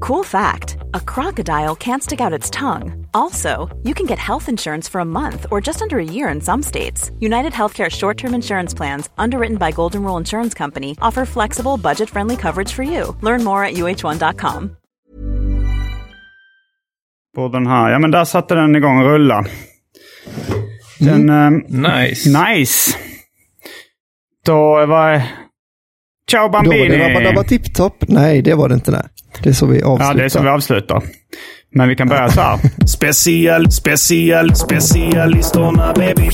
Cool fact a crocodile can't stick out its tongue. Also, you can get health insurance for a month or just under a year in some states. United Healthcare short term insurance plans, underwritten by Golden Rule Insurance Company, offer flexible, budget friendly coverage for you. Learn more at uh1.com. På den här. Ja men där satte den igång och rulla. Den... eh, Nice. nice. Då var... Ciao Bambini! Då var det Rabba Dabba Tipp Nej, det var det inte. Nej. Det är så vi avslutar. Ja, det är som vi avslutar. Men vi kan börja så här. Special, special, specialisterna baby.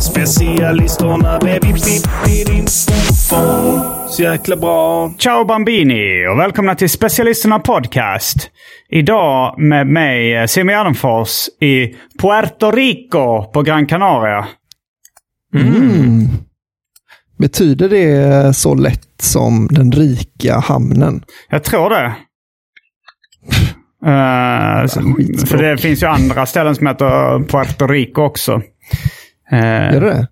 Specialisterna baby. Så jäkla bra. Ciao Bambini och välkomna till Specialisterna Podcast. Idag med mig eh, Simon Gärdenfors i Puerto Rico på Gran Canaria. Betyder det så lätt som den rika hamnen? Jag tror det. Eh, så- för det finns ju andra ställen som heter Puerto Rico också. Eh, Gör det det?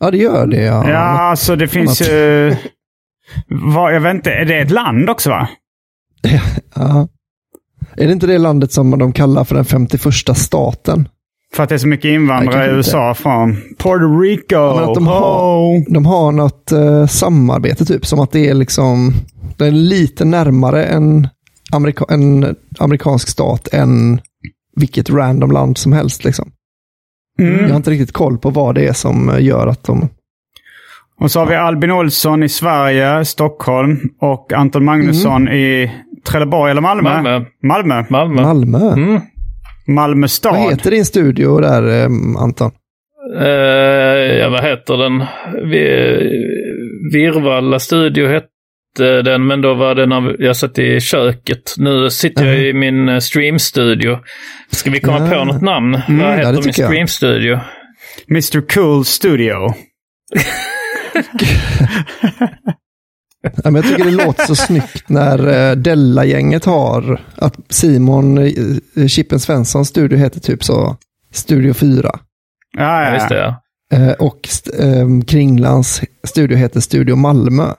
Ja, det gör det. Ja. Ja, alltså det finns annat. ju... Vad, jag vet inte, är det ett land också va? Ja. Är det inte det landet som de kallar för den 51 staten? För att det är så mycket invandrare i. USA från Puerto Rico. men att de har-. De har något eh, samarbete typ, som att det är liksom, det är lite närmare en, amerika en amerikansk stat än vilket random land som helst. Liksom. Mm. Jag har inte riktigt koll på vad det är som eh, gör att de... Och så har vi Albin Olsson i Sverige, Stockholm. Och Anton Magnusson Mm. i Trelleborg eller Malmö? Malmö. Malmö. Malmö. Malmö. Mm. Malmö stad. Vad heter din studio där, eh, Anton? Eh, ja, vad heter den? Vi, Virvalla studio hette den, men då var det när jag satt i köket. Nu sitter jag i min eh, streamstudio. Ska vi komma Ja. på något namn? Mm, vad heter min streamstudio? Mr Cool Studio. Ja, men jag tycker det låter så snyggt när eh, Della-gänget har att Simon, eh, Chippen Svenssons studio heter typ så Studio 4. Ja, Ja, ja. just det. Ja. Eh, och st- eh, Kringlans studio heter Studio Malmö.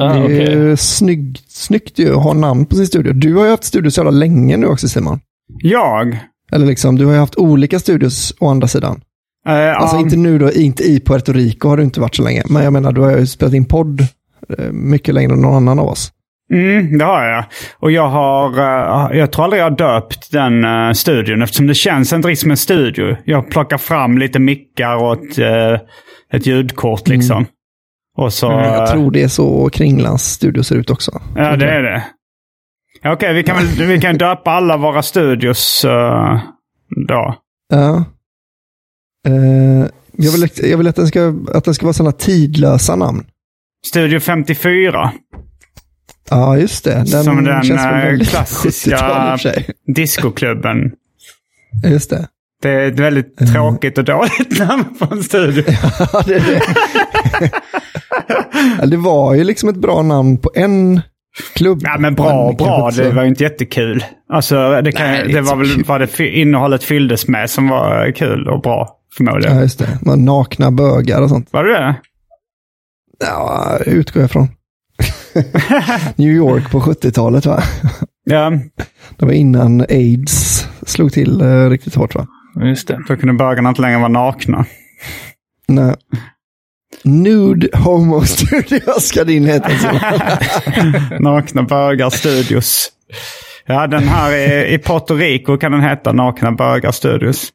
Ah, det är okej. ju snyggt, snyggt ju att ha namn på sin studio. Du har ju haft studio så jävla länge nu också Simon. Jag? Eller liksom, du har ju haft olika studios å andra sidan. Eh, Alltså inte nu då, inte i Puerto Rico har du inte varit så länge. Men jag menar, du har ju spelat in podd eh, mycket längre än någon annan av oss. Mm, det har jag. Och jag har, eh, jag tror aldrig jag har döpt den uh, studion eftersom det känns inte riktigt som en studio. Jag plockar fram lite mickar och ett, eh, ett ljudkort liksom. Och så... Mm. Jag eh, tror det är så Kringlans studio ser ut också. Ja, det är det. Okej, vi, kan vi kan döpa alla våra studios uh, då. Ja. Eh, jag, vill, jag vill att den ska, att den ska vara sådana tidlösa namn. Studio 54. Ja, just det. Den som den känns eh, klassiska 70-tal i och för sig. discoklubben. Just det. Det är ett väldigt tråkigt och dåligt namn på en studio. Ja, det, det. Ja, det var ju liksom ett bra namn på en klubb. Ja, men bra bra. Det var ju inte jättekul. Alltså, det, kan, Nej, det det var väl kul. vad det innehållet fylldes med som var kul och bra. Förmodligen. Ja, just det. Man nakna bögar och sånt. Var det det? Ja, utgår jag från. New York på 70-talet va? Ja, Det var innan aids slog till eh, riktigt hårt va? Just det. då kunde bögarna inte längre vara nakna. Nej. Nude Homo Studios ska din heta. Nakna bögar studios. Ja, den här i, i Puerto Rico kan den heta Nakna bögar studios.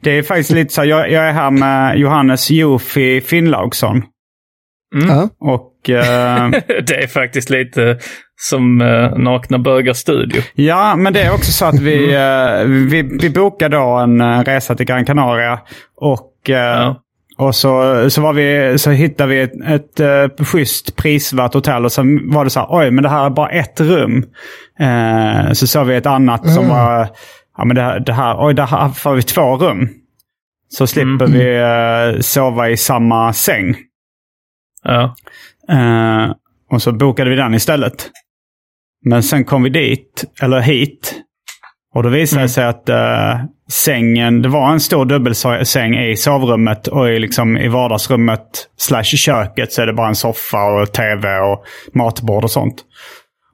Det är faktiskt lite så jag, jag är här med Johannes Jofi Finnlaugsson. Ja. Och eh, det är faktiskt lite som uh, Nakna Bögar Studio. ja, men det är också så att vi, eh, vi, vi bokade då en resa till Gran Canaria. Och, Ja. och så, så, var vi, så hittade vi ett, ett uh, schysst prisvärt hotell. Och sen var det så här, oj, men det här är bara ett rum. Så såg vi ett annat som var, ja men det, här- det här, oj, här får vi två rum. Så slipper vi eh, sova i samma säng. Ja. Eh, och så bokade vi den istället. Men sen kom vi dit, eller hit. Och då visade det sig att eh, sängen, det var en stor dubbelsäng i sovrummet och i, liksom, i vardagsrummet slash köket så är det bara en soffa och tv och matbord och sånt.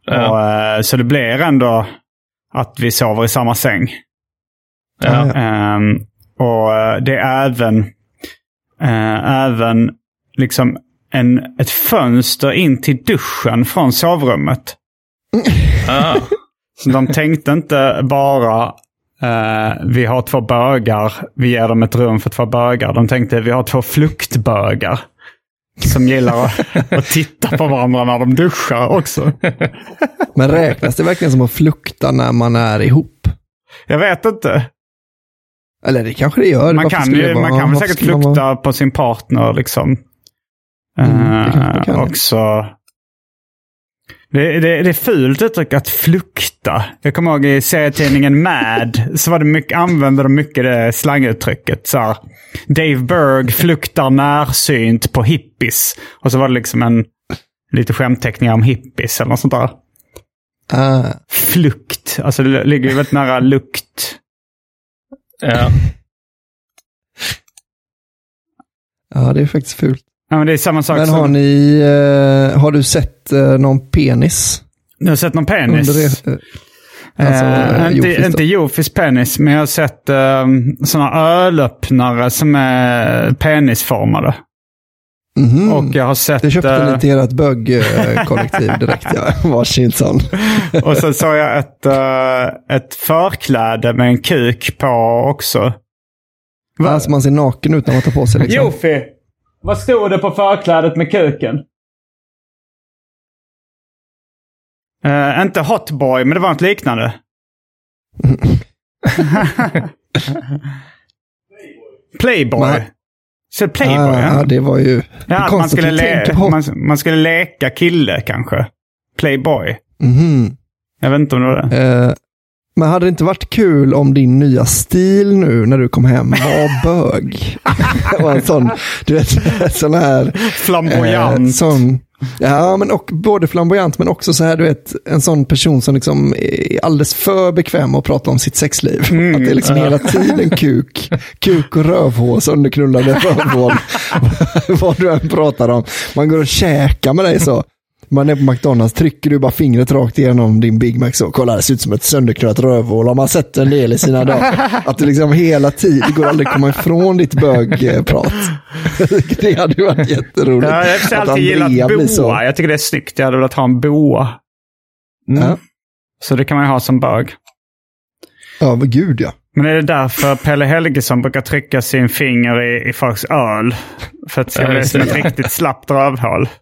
Ja. Och, så det blir ändå att vi sover i samma säng. Ja. Ehm, och eh, det är även, eh, även liksom en, ett fönster in till duschen från sovrummet. Ah. Så de tänkte inte bara eh, vi har två bögar, vi ger dem ett rum för två bögar. De tänkte vi har två fluktbögar. Som gillar att, att titta på varandra när de duschar också. Men räknas det verkligen som att flukta när man är ihop? Jag vet inte. Eller det kanske det gör. Man Varför kan, ju, det man kan väl säkert skulle man flukta på sin partner liksom. Mm, det kanske man Eh, kan. också. Det, det, det är fult uttryck att flukta. Jag kommer ihåg i serietidningen Mad så var det mycket, använde de mycket det slanguttrycket. Så här, Dave Berg fluktar närsynt på hippies. Och så var det liksom en lite skämtteckningar om hippies eller något sånt där. Ah, Flukt, alltså det ligger ju väldigt nära lukt. Ja. ja, det är faktiskt fult. Ja, men det är samma sak Men som... har ni, eh, har du sett eh, någon penis? Du har sett någon penis? Under eh, alltså, Eh, eh, inte, då. inte Jofis penis, men jag har sett um, sådana ölöppnare som är penisformade. Mhm. Och jag har sett... Det köpte eh, ni till ert bögkollektiv direkt, ja. Varsin sån. och så såg jag ett, eh, ett förkläde med en kuk på också. Va? Alltså man ser naken ut när man tar på sig liksom. Jofi! Vad stod det på förklädet med kuken? Eh, inte Hotboy, men det var något liknande. Playboy. Men- Så Playboy, Ah, ja. det var ju... ja att man, skulle le- man, man skulle leka kille kanske. Playboy. Mhm. Jag vet inte om det var det. Eh, men hade det inte varit kul om din nya stil nu när du kom hem var bög? Var en sån, du vet, sån här... Flamboyant. Eh, sån, ja, men och både flamboyant men också så här, du vet, en sån person som liksom är alldeles för bekväm att prata om sitt sexliv. Mm. Att det är liksom hela tiden kuk, kuk och rövhål, sönderknullade rövhål. Vad du än pratar om. Man går och käkar med dig så. Man är på McDonalds, trycker du bara fingret rakt igenom din Big Mac så, kolla det ser ut som ett sönderknullat rövhål. Har man sett en del i sina dagar. Att du liksom hela tiden, det går aldrig att komma ifrån ditt bögprat. Det hade ju varit jätteroligt. Ja, jag har alltid gillat Andrea så- boa. Jag tycker det är snyggt. Jag hade velat ha en boa. Mm. Ja. Så det kan man ju ha som bög. Ja, gud ja. Men är det därför Pelle Helgesson brukar trycka sin finger i, i folks öl? För att det ska Ja, bli just som ett det. riktigt slappt rövhål.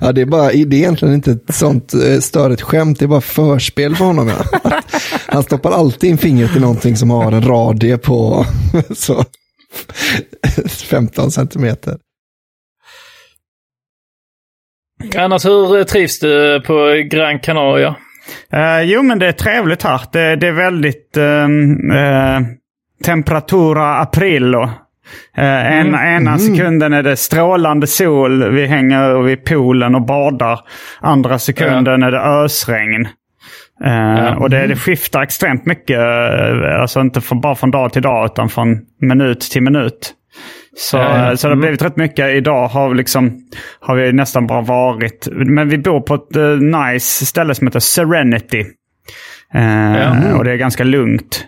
Ja, det är, bara, det är egentligen inte ett sånt eh, störigt skämt, det är bara förspel för honom. Ja. Han stoppar alltid in fingret i någonting som har en radie på så, 15 centimeter. Annars, hur eh, trivs du på Gran Canaria? Eh, jo, men det är trevligt här. Det, det är väldigt uh, temperatura aprillo. Eh, en, Ena sekunden är det strålande sol. Vi hänger vid poolen och badar. Andra sekunden är det ösregn. Eh, Och det, det skiftar extremt mycket. eh, Alltså inte från, bara från dag till dag utan från minut till minut. Så, eh, så det har blivit rätt mycket. Idag har vi, liksom, har vi nästan bara varit. Men vi bor på ett eh, nice ställe som heter Serenity. Eh, Ja. Och det är ganska lugnt.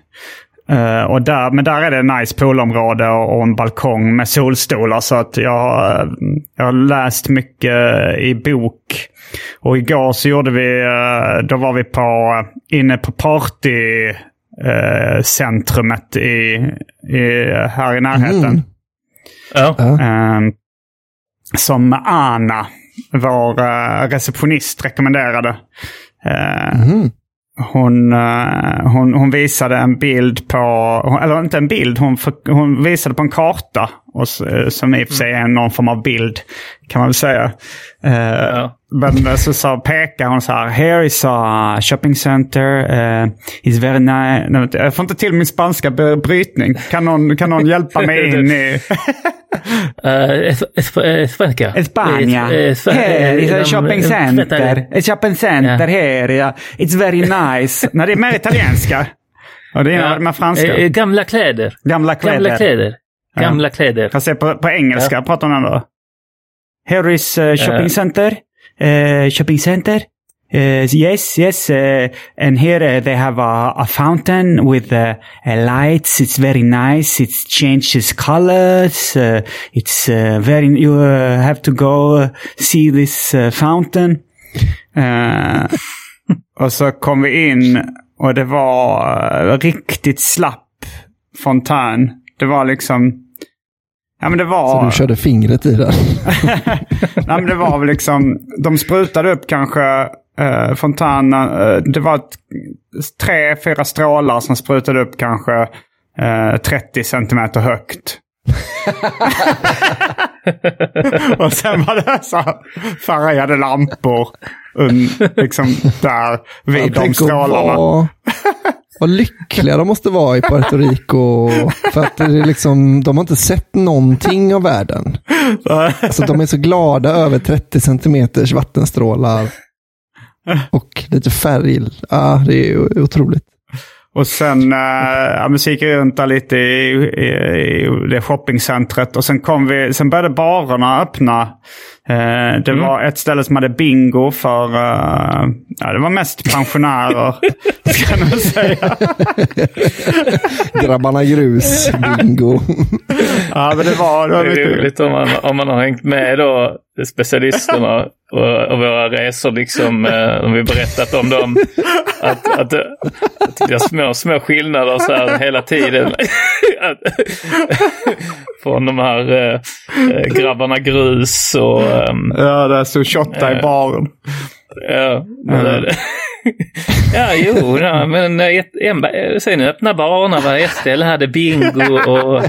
Eh, och där, men där är det ett nice poolområde och, och en balkong med solstolar. Så att jag, jag har läst mycket i bok. Och igår så gjorde vi, då var vi på, inne på party eh, centrumet i, i, här i närheten. Ja. Eh, som Anna, vår eh, receptionist, rekommenderade. Mhm. hon, eh, hon, hon visade en bild på, eller inte en bild, hon, hon visade på en karta. Och, eh, som i och för sig är någon form av bild, kan man väl säga. Eh, Ja. Men eh, så, så pekar hon så här, here is a shopping center, uh, it's very nice. Nej, Jag får inte till min spanska br- brytning. Kan någon, kan någon hjälpa mig in i... Spanska. España. Eh, Sp- Here is a shopping center. A shopping center here. Yeah. It's very nice. Nej, det är mer italienska. Och det är Ja. med franska. Gamla kläder. Gamla kläder. Gamla kläder. Gamla kläder. Fast på, på engelska Ja. pratar hon ändå. Here is uh, shopping Eh. center. Uh, shopping center. Uh, yes, yes. Uh, and here uh, they have a, a fountain with lights. It's very nice. It changes colors. It's very. You have to go see this fountain. Och så kom vi in och det var riktigt slapp fontän. Det var liksom... Ja men det var... Så du körde fingret i den. Nej, men det var väl liksom, de sprutade upp kanske eh, fontänen. Eh, det var ett, tre, fyra strålar som sprutade upp kanske eh, 30 centimeter högt. och sen var det så färgade lampor un, liksom där vid de strålarna. Vad lyckliga de måste vara i Puerto Rico. För att det är liksom, de har inte sett någonting av världen. Alltså de är så glada över 30 centimeters vattenstrålar. Och lite färg. Ja, det är otroligt. Och sen men så gick jag runt där lite i, i, i det shoppingcentret. Och sen, kom vi, sen började barerna öppna. Eh, det var ett ställe som hade bingo för... eh, ja, det var mest pensionärer. Jag nog säga. Grabbarna grus, bingo. Ja, men det var... Det var Det är roligt om man, om man har hängt med då, specialisterna och, och våra resor, liksom, eh, om vi berättat om dem. Att, att, det- att vi har små, små skillnader så här hela tiden. Från de här eh, eh, grabbarna grus och... ehm, ja, det stod shotta i baren. Ja, men det är det. ja, jo, ja, men eh, en, ba- sen öppna barerna var ett ställe hade bingo och...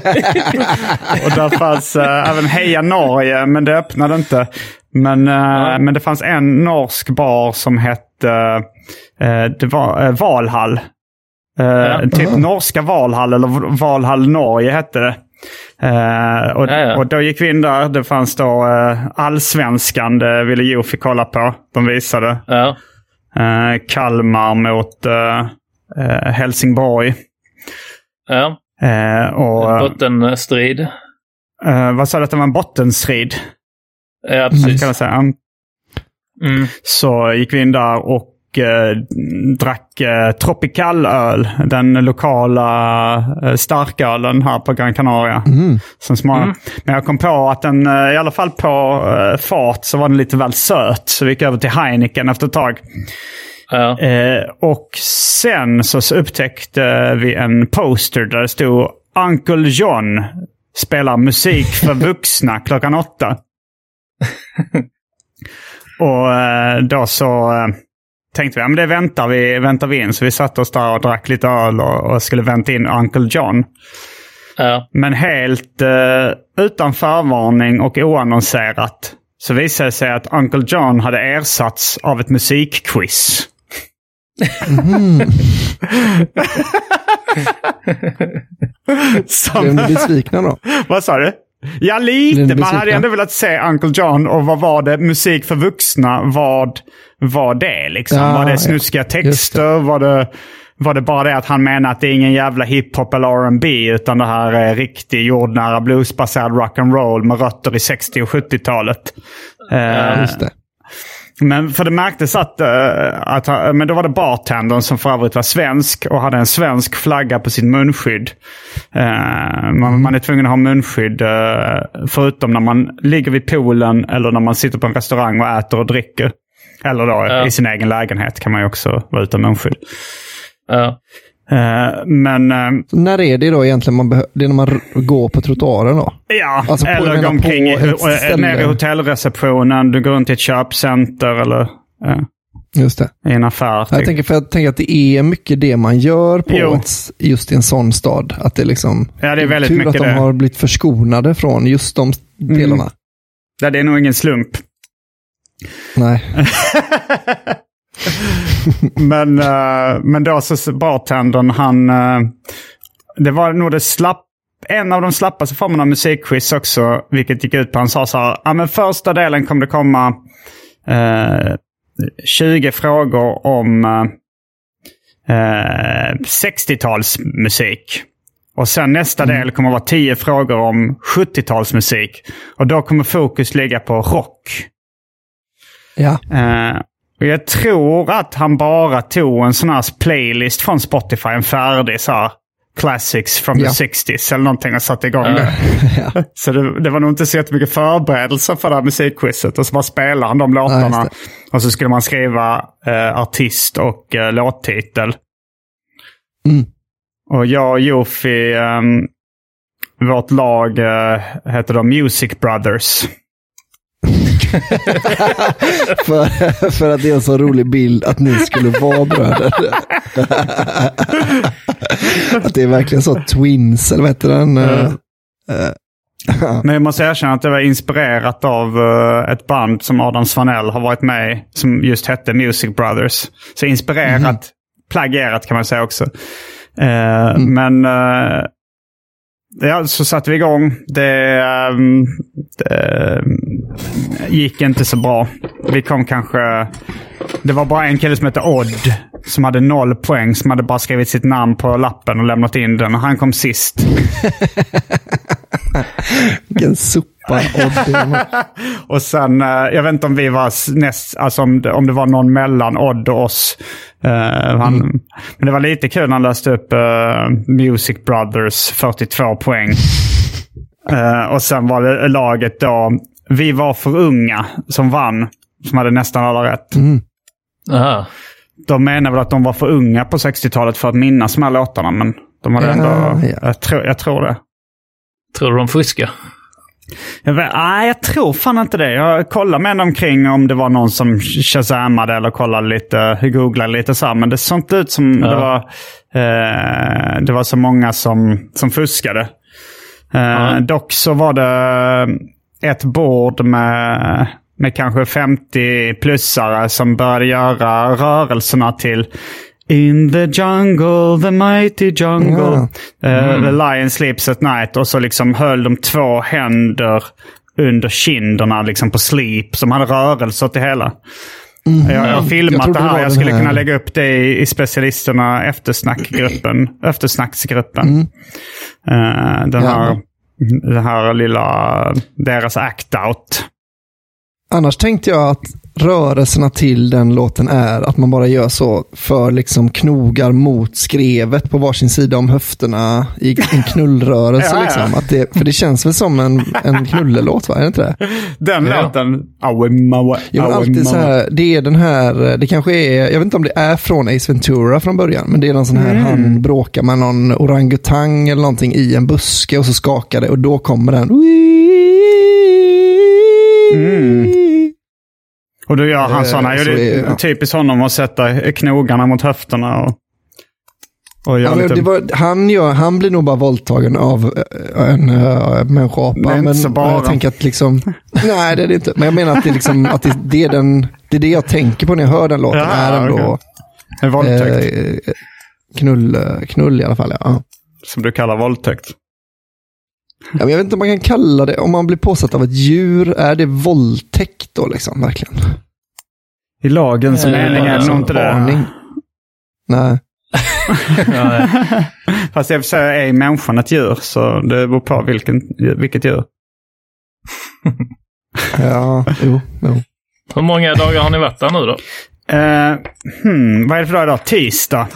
Och där fanns äh, även Heja Norge, men det öppnade inte. Men, äh, men det fanns en norsk bar som hette äh, det var, äh, Valhall. Äh, Typ norska Valhall eller Valhall Norge hette det. Eh, och, Ja, ja. och då gick vi in där. Det fanns då uh, allsvenskan, det ville Jofi kolla på. De visade. Ja, Eh, Kalmar mot eh, eh, Helsingborg. ja. Eh, och, Bottenstrid. eh, vad sa du att det var en bottenstrid? Ja, precis. Kan man säga. Mm. Så gick vi in där och eh, drack eh, Tropicalöl. Den lokala eh, starkölen här på Gran Canaria. Som smakade. Men jag kom på att den, eh, i alla fall på eh, fat, så var den lite väl söt. Så vi gick över till Heineken efter ett tag. Ja. Eh, och sen så upptäckte vi en poster där det stod Uncle John spelar musik för vuxna klockan åtta. och eh, då så eh, tänkte vi, ja men det väntar vi, väntar vi in. Så vi satte oss där och drack lite öl och, och skulle vänta in Uncle John. ja. Men helt eh, utan förvarning och oannonserat så visade det sig att Uncle John hade ersatts av ett musikquiz. Som, Blev ni besvikna då? vad sa du? Ja, lite. Man hade ändå velat se Uncle John och vad var det? Musik för vuxna. Vad var det liksom? Ja, var det ja. snuskiga texter? Var det, var det bara det att han menar att det är ingen jävla hiphop eller R&B utan det här är riktig jordnära bluesbaserad rock'n'roll med rötter i 60 och 70-talet? Eh, Just det. Men för det märktes att, eh, att men då var det bartendern som för övrigt var svensk och hade en svensk flagga på sitt munskydd. Eh, man, man är tvungen att ha munskydd eh, förutom när man ligger vid poolen eller när man sitter på en restaurang och äter och dricker. Eller då Ja. i sin egen lägenhet kan man ju också vara utan munskydd. Ja. Eh, men eh, när är det då egentligen man behöver, det är när man går på trottoaren då? ja, Alltså på- eller menar gå omkring eh, nere i hotellreceptionen, du går runt i ett köpcenter eller eh, Just det. i en affär. Jag typ. tänker, för jag tänker att det är mycket det man gör på ett, just i en sån stad. Att det är liksom Ja, det är väldigt tur mycket att de det. har blivit förskonade från just de delarna. Ja, det är nog ingen slump. Nej. Men, eh, men då så bartendern, han... eh, det var nog det slapp, en av de slappaste formerna av musikquiz också. Vilket gick ut på, han sa så här, ja men första delen kommer det komma eh, 20 frågor om eh, 60-talsmusik. Och sen nästa del kommer vara 10 frågor om 70-talsmusik. Och då kommer fokus ligga på rock. Ja. Eh, och jag tror att han bara tog en sån här playlist från Spotify, en färdig så här classics from Ja. the 60s eller någonting och satte igång det. Så det, det var nog inte så jättemycket förberedelse för det här musikquizet. Och så bara spelade han de låtarna. just och så skulle man skriva eh, artist och eh, låttitel. Mm. Och jag och Jofi, ehm, vårt lag eh, heter då Music Brothers. för, för att det är en så rolig bild att ni skulle vara bröder. att det är verkligen så twins, eller vad heter den? Eh, eh, Men jag måste erkänna att det var inspirerat av eh, ett band som Adam Svanell har varit med i. Som just hette Music Brothers. Så inspirerat, plagierat kan man säga också. Eh, Men eh, ja, så satte vi igång. Det, ehm, det gick inte så bra. Vi kom kanske... Det var bara en kille som hette Odd. Som hade noll poäng. Som hade bara skrivit sitt namn på lappen och lämnat in den. Och han kom sist. vilken sopa. Odd. Och sen, eh, jag vet inte om vi var näst, alltså om det, om det var någon mellan Odd och oss. Eh, han, Men det var lite kul när han läste upp eh, Music Brothers 42 poäng. Eh, och sen var det laget då, Vi var för unga, som vann. Som hade nästan alla rätt. Aha. De menar väl att de var för unga på 60-talet för att minnas de här låtarna. Men de hade Ja, ändå, ja. jag, tror, jag tror det. Tror du de fuskar? Nej, jag tror fan inte det. Jag kollade med dem kring om det var någon som shazamade eller kollade lite, googlade lite så här. Men det såg inte ut som Ja. det, var, eh, det var så många som, som fuskade. Eh, Ja. Dock så var det ett bord med, med kanske 50-plussare som började göra rörelserna till In the jungle, the mighty jungle. Eh, the lion sleeps at night. Och så liksom höll de två händer under kinderna liksom på sleep. Som hade rörelse åt det hela. Jag, jag har filmat det här. Jag skulle här- kunna lägga upp det i, i specialisterna eftersnackgruppen. Eftersnacksgruppen. Eh, den, Ja. här, den här lilla, deras act-out. Annars tänkte jag att rörelserna till den låten är att man bara gör så för liksom knogar mot skrevet på varsin sida om höfterna i en knullrörelse. Ja, ja. Liksom. Att det, för det känns väl som en, en knullelåt, va? Är det inte det? Den Ja. låten. Aue, men alltid så här, det är den här, det kanske är, jag vet inte om det är från Ace Ventura från början, men det är någon sån här, han bråkar med någon orangutang eller någonting i en buske och så skakar det och då kommer den. Och då gör han Eh, sådana. så det är ja. typiskt honom att sätta knogarna mot höfterna. Och, och Ja, men lite... var, han, gör, han blir nog bara våldtagen av äh, en äh, är inte men så bara. jag tänker att liksom, nej det är det inte. Men jag menar att det är, liksom, att det, det, är, den, det är det jag tänker på när jag hör den låten. Ja, är ändå okej. En våldtäkt. eh, knull, eh, knull i alla fall. Ja. Som du kallar våldtäkt. Ja, jag vet inte om man kan kalla det, om man blir påsatt av ett djur, är det våldtäkt då liksom, verkligen? I lagens Eh, mening är det nog inte det. Varning. Nej. Fast för sig är människan ett djur. Så det beror på vilken, vilket djur. Ja, jo, jo. Hur många dagar har ni varit där nu då? Eh, hmm, vad är det för dag idag? Tisdag.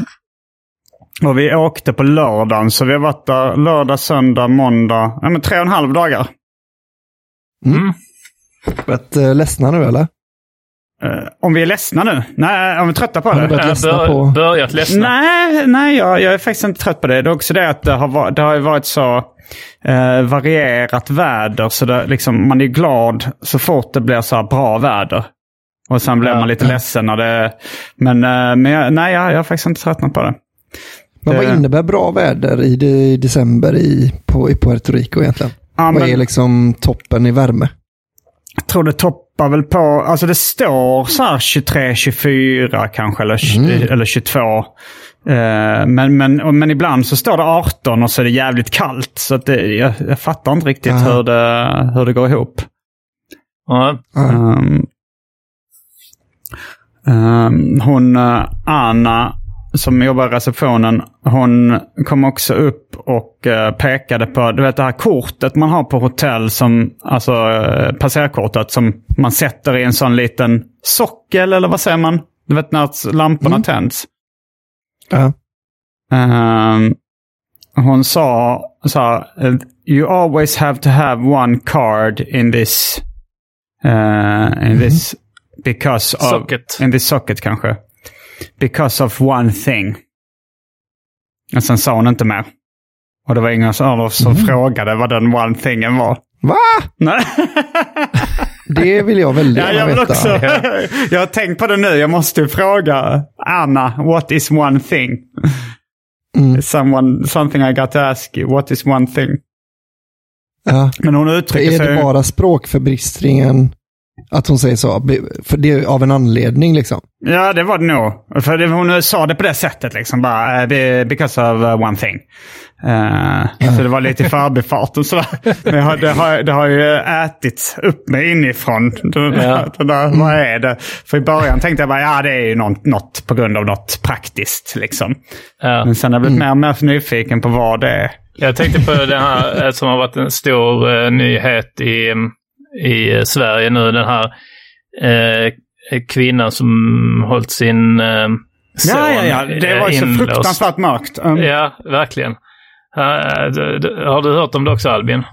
Och vi åkte på lördagen, så vi har varit där lördag, söndag, måndag. Ja, men tre och en halv dagar. Rätt uh, ledsna nu eller? Eh, om vi är ledsna nu? Nej, om vi är trötta på Har det? börjat ledsna bör, på... Börjat ledsna? Nej, nej jag, jag är faktiskt inte trött på det. Det är också det att det har, va- det har ju varit så eh, varierat väder. Så det, liksom, man är glad så fort det blir så här bra väder. Och sen blir Ja. man lite ledsen när det... Men, eh, men jag, nej, jag, jag har faktiskt inte tröttnat på det. Men vad det- innebär bra väder i, de, i december i, på, i Puerto Rico egentligen? Ja, vad men- är liksom toppen i värme? Jag tror det toppar väl på, alltså det står så här 23, 24 kanske, eller, tj- eller 22. Eh, men, men, men ibland så står det 18 och så är det jävligt kallt. Så att det, jag, jag fattar inte riktigt Aha. hur det, hur det går ihop. Ja. Um, um, hon, uh, Anna, som jobbar i receptionen, hon kom också upp och uh, pekade på du vet, det här kortet man har på hotell, som, alltså uh, passerkortet som man sätter i en sån liten sockel, eller vad säger man? Du vet när lamporna tänds. Ja. Ehm, hon sa så här, eh, You always have to have one card in this... eh, in this... Because of... Socket. In this socket kanske. Because of one thing. Och sen sa hon inte mer. Och det var ingen som, som frågade vad den one thingen var. Va? Nej. Det vill jag väldigt Ja, gärna jag vill veta. också. jag har tänkt på det nu. Jag måste fråga Anna, what is one thing? Mm. Someone, something I got to ask you. What is one thing? Ja. Men hon uttrycker Är sig... det bara språkförbistringen att hon säger så? För det är av en anledning liksom. Ja, det var det nog. För det, hon sa det på det sättet liksom. Bara, eh, be- because of uh, one thing. Eh, Så det var lite i förbifarten sådär. Men jag har, det, har, det har ju ätit upp mig inifrån. Det, Ja. det där, vad är det? För i början tänkte jag bara, ja det är ju något, något på grund av något praktiskt liksom. Ja. Men sen har jag blivit mer och mer nyfiken på vad det är. Jag tänkte på den här eh, som har varit en stor eh, nyhet i, i eh, Sverige nu. Den här eh, kvinnan som hållit sin eh, son Ja, ja, ja. Det var ju så inlåst. fruktansvärt mörkt. Um, Ja, verkligen. Eh, har du hört om det också Albin?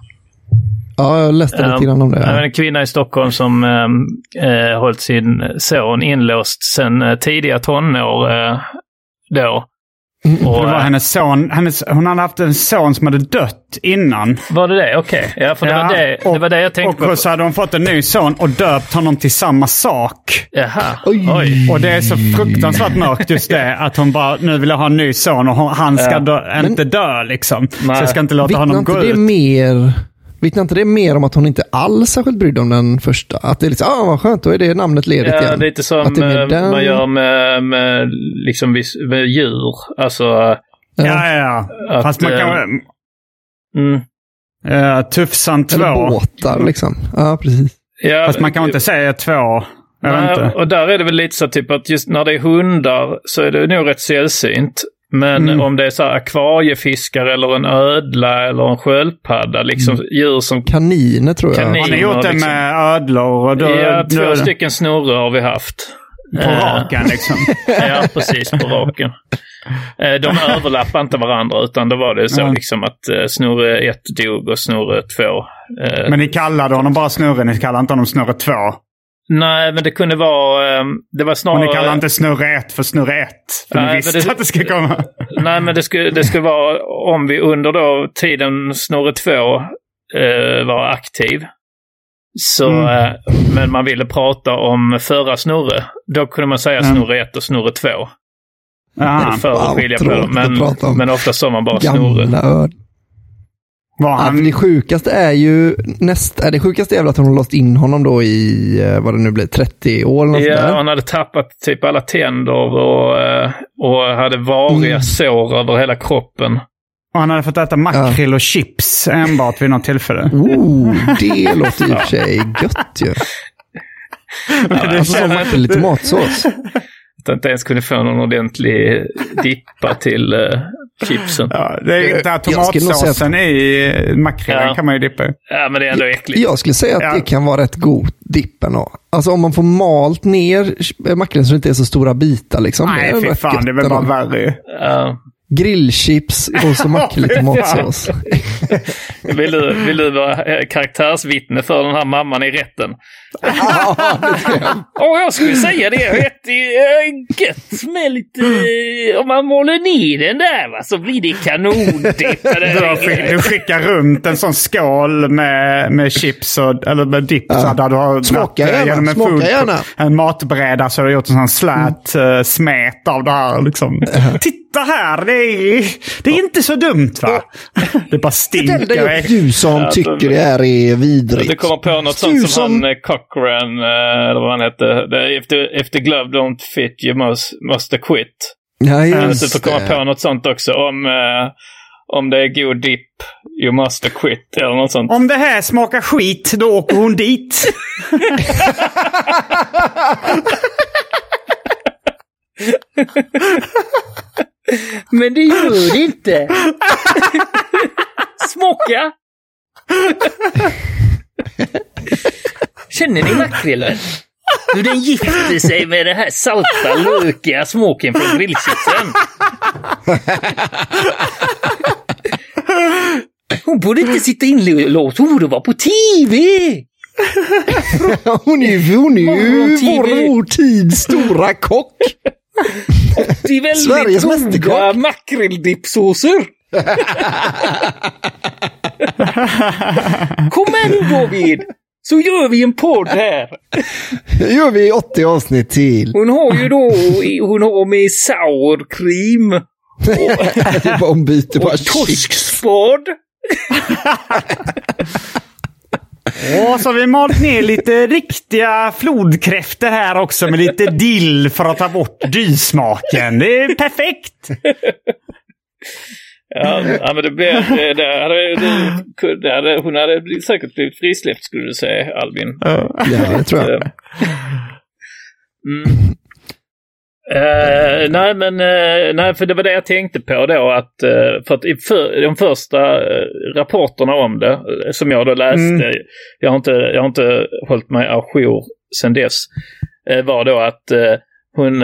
Ja, jag läste lite grann om Ja, det. En kvinna i Stockholm som eh, eh, hållit sin son inlåst sedan eh, tidiga tonår. Eh, då. Och, Det var eh, hennes son. Hennes, hon hade haft en son som hade dött innan. var det det? Okej. Ja, för det, var det, det var det jag tänkte på. Och så hade hon fått en ny son och döpt honom till samma sak. Jaha. Oj. Oj. Och det är så fruktansvärt mörkt just det. Att hon bara, nu vill jag ha en ny son och hon, han ska Ja. dö, inte dö liksom. Så Nej. jag ska inte låta honom inte gå det ut. mer... Vittnar inte det mer om att hon inte alls särskilt brydd om den första? Att det är liksom, ah vad skönt, då är det namnet ledigt Ja, igen. lite som Att det är mer eh, den- man gör med, med, liksom med djur. Alltså, Ja, ja, ja. Att, Fast man kan... eh, mm, Uh, Tufsan 2. Eller båtar liksom. Ja, precis. ja, Fast man kan inte säga två. Jag vet Nej, inte. och där är det väl lite så typ att just när det är hundar så är det nog rätt sällsynt. Men Mm. om det är så här akvariefiskar eller en ödla eller en sköldpadda, liksom Mm. djur som... Kaniner tror jag. Kanin. Har ni gjort det liksom. med ödlor? Och då, ja, två då, stycken snurror har vi haft. På Eh, raken liksom. Ja, precis, på raken. Eh, De överlappar inte varandra utan då var det så Ja. liksom att eh, snurre 1 dog och snurre 2. Eh, Men ni kallade honom bara Snurre, ni kallade inte honom Snurre 2. Nej, men det kunde vara... eh, Det var Och snarare... ni kallar inte Snurre 1 för Snurre 1. För Nej, ni visste det- att det skulle komma. Nej, men det skulle, det skulle vara om vi under då tiden Snurre 2 eh, var aktiv. Så, Mm. eh, men man ville prata om förra Snurre. Då kunde man säga Mm. Snurre 1 och Snurre 2. Jaha. För att skilja på dem. Men, att prata om. men ofta sa man bara Snurre. Gamla öd. Var Ja, han... för det sjukaste är ju näst, är det sjukaste är väl att hon har låst in honom då i, eh, vad det nu blir, 30 år eller något Ja, där. han hade tappat typ alla tänder och, eh, och hade variga Mm. sår över hela kroppen. Och han hade fått äta makrill och chips enbart vid något tillfälle. Oh, det låter i och för sig gött ju. Alltså som makrill i tomatsås. Att jag inte ens kunde få någon ordentlig dippa till, eh, chipsen. Ja, det är att- tomatsåsen i makrelen Ja. kan man ju dippa. Ja, men det är ändå äckligt. Jag skulle säga att Ja. det kan vara rätt god dipp ändå. Alltså om man får malt ner makrillen så det inte är så stora bitar liksom. Nej, fy fan. Det är väl bara värre. Ja. Grillchips och så makrill i tomatsås. Vill, du, vill du vara eh, karaktärsvittne för den här mamman i rätten? Åh, jag skulle säga det. Rätt äh, gött med lite... eh, Om man målar ner den där va, så blir det kanondipp. Du, skickar runt en sån skål med, med chips och, eller med dipp. Så där du har Smaka eh, gärna, genom en, smaka food, gärna. en matbräda så har du gjort en sån slät mm. smet av det här. Liksom. Titta här, det är, det är inte så dumt va? Det bara stinker. upp du som Ja, tycker de- det här är vidrigt. Du kommer på något sånt som, som- han eh, Cochran, eh, eller vad han hette. Det- If the, if the glove don't fit you must, must quit. Ja, just Du får komma det. på något sånt också. Om, eh, om det är god dipp, you must quit. Eller något sånt. Om det här smakar skit, då åker hon dit. Men det gör det inte. Smaka! Känner ni makrillen? Hur den gifter sig med den här salta, lökiga smaken från grillchipsen. Hon borde inte sitta inlåst, hon borde vara på TV! Hon är ju, hon är ju Morgon-TV. vår, vår tids stora kock. Det är väldigt goda mästerkock. makrildippsåser. Kom nu David! Så gör vi en podd här. Det gör vi 80 avsnitt till. Hon har ju då, hon har med sour cream Det är bara ombyte. Bara och torskspad. Och så har vi malt ner lite riktiga flodkräftor här också med lite dill för att ta bort dysmaken. Det är perfekt! Ja, ja men det blev, det, det hade, det, det hade, hon hade blivit- säkert blivit frisläppt skulle du säga Albin. Ja, det tror jag. Mm. Eh, nej, men eh, nej, för det var det jag tänkte på då att eh, för att i för, de första rapporterna om det som jag då läste, jag, har inte, jag har inte hållit mig ajour sedan dess, var då att hon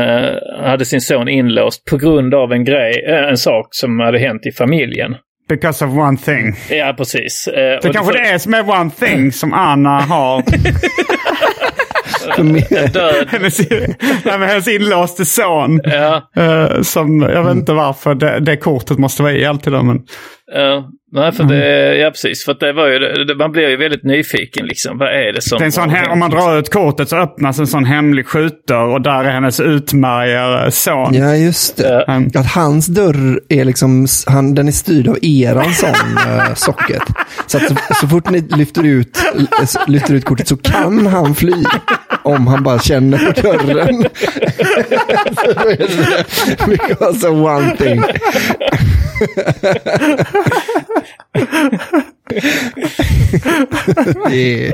hade sin son inlåst på grund av en grej, en sak som hade hänt i familjen. Because of one thing. Ja, precis. Det kanske det är som är one thing som Anna har. Död. hennes, nej, men hennes inlåste son. Ja, Eh, som, jag vet inte varför det, det kortet måste vara i alltid. Då, men, Ja, nej för det, ja precis. För att det var ju, det, man blir ju väldigt nyfiken liksom. Vad är det som... det är en sån, om man drar ut kortet så öppnas en sån hemlig skjutdörr och där är hennes utmärgare son. Ja, just det. Mm. Att hans dörr är liksom, han, den är styrd av eran sån äh, socket. Så att så, så fort ni lyfter ut, lyfter ut kortet så kan han fly. Om han bara känner på dörren. because of one thing. är,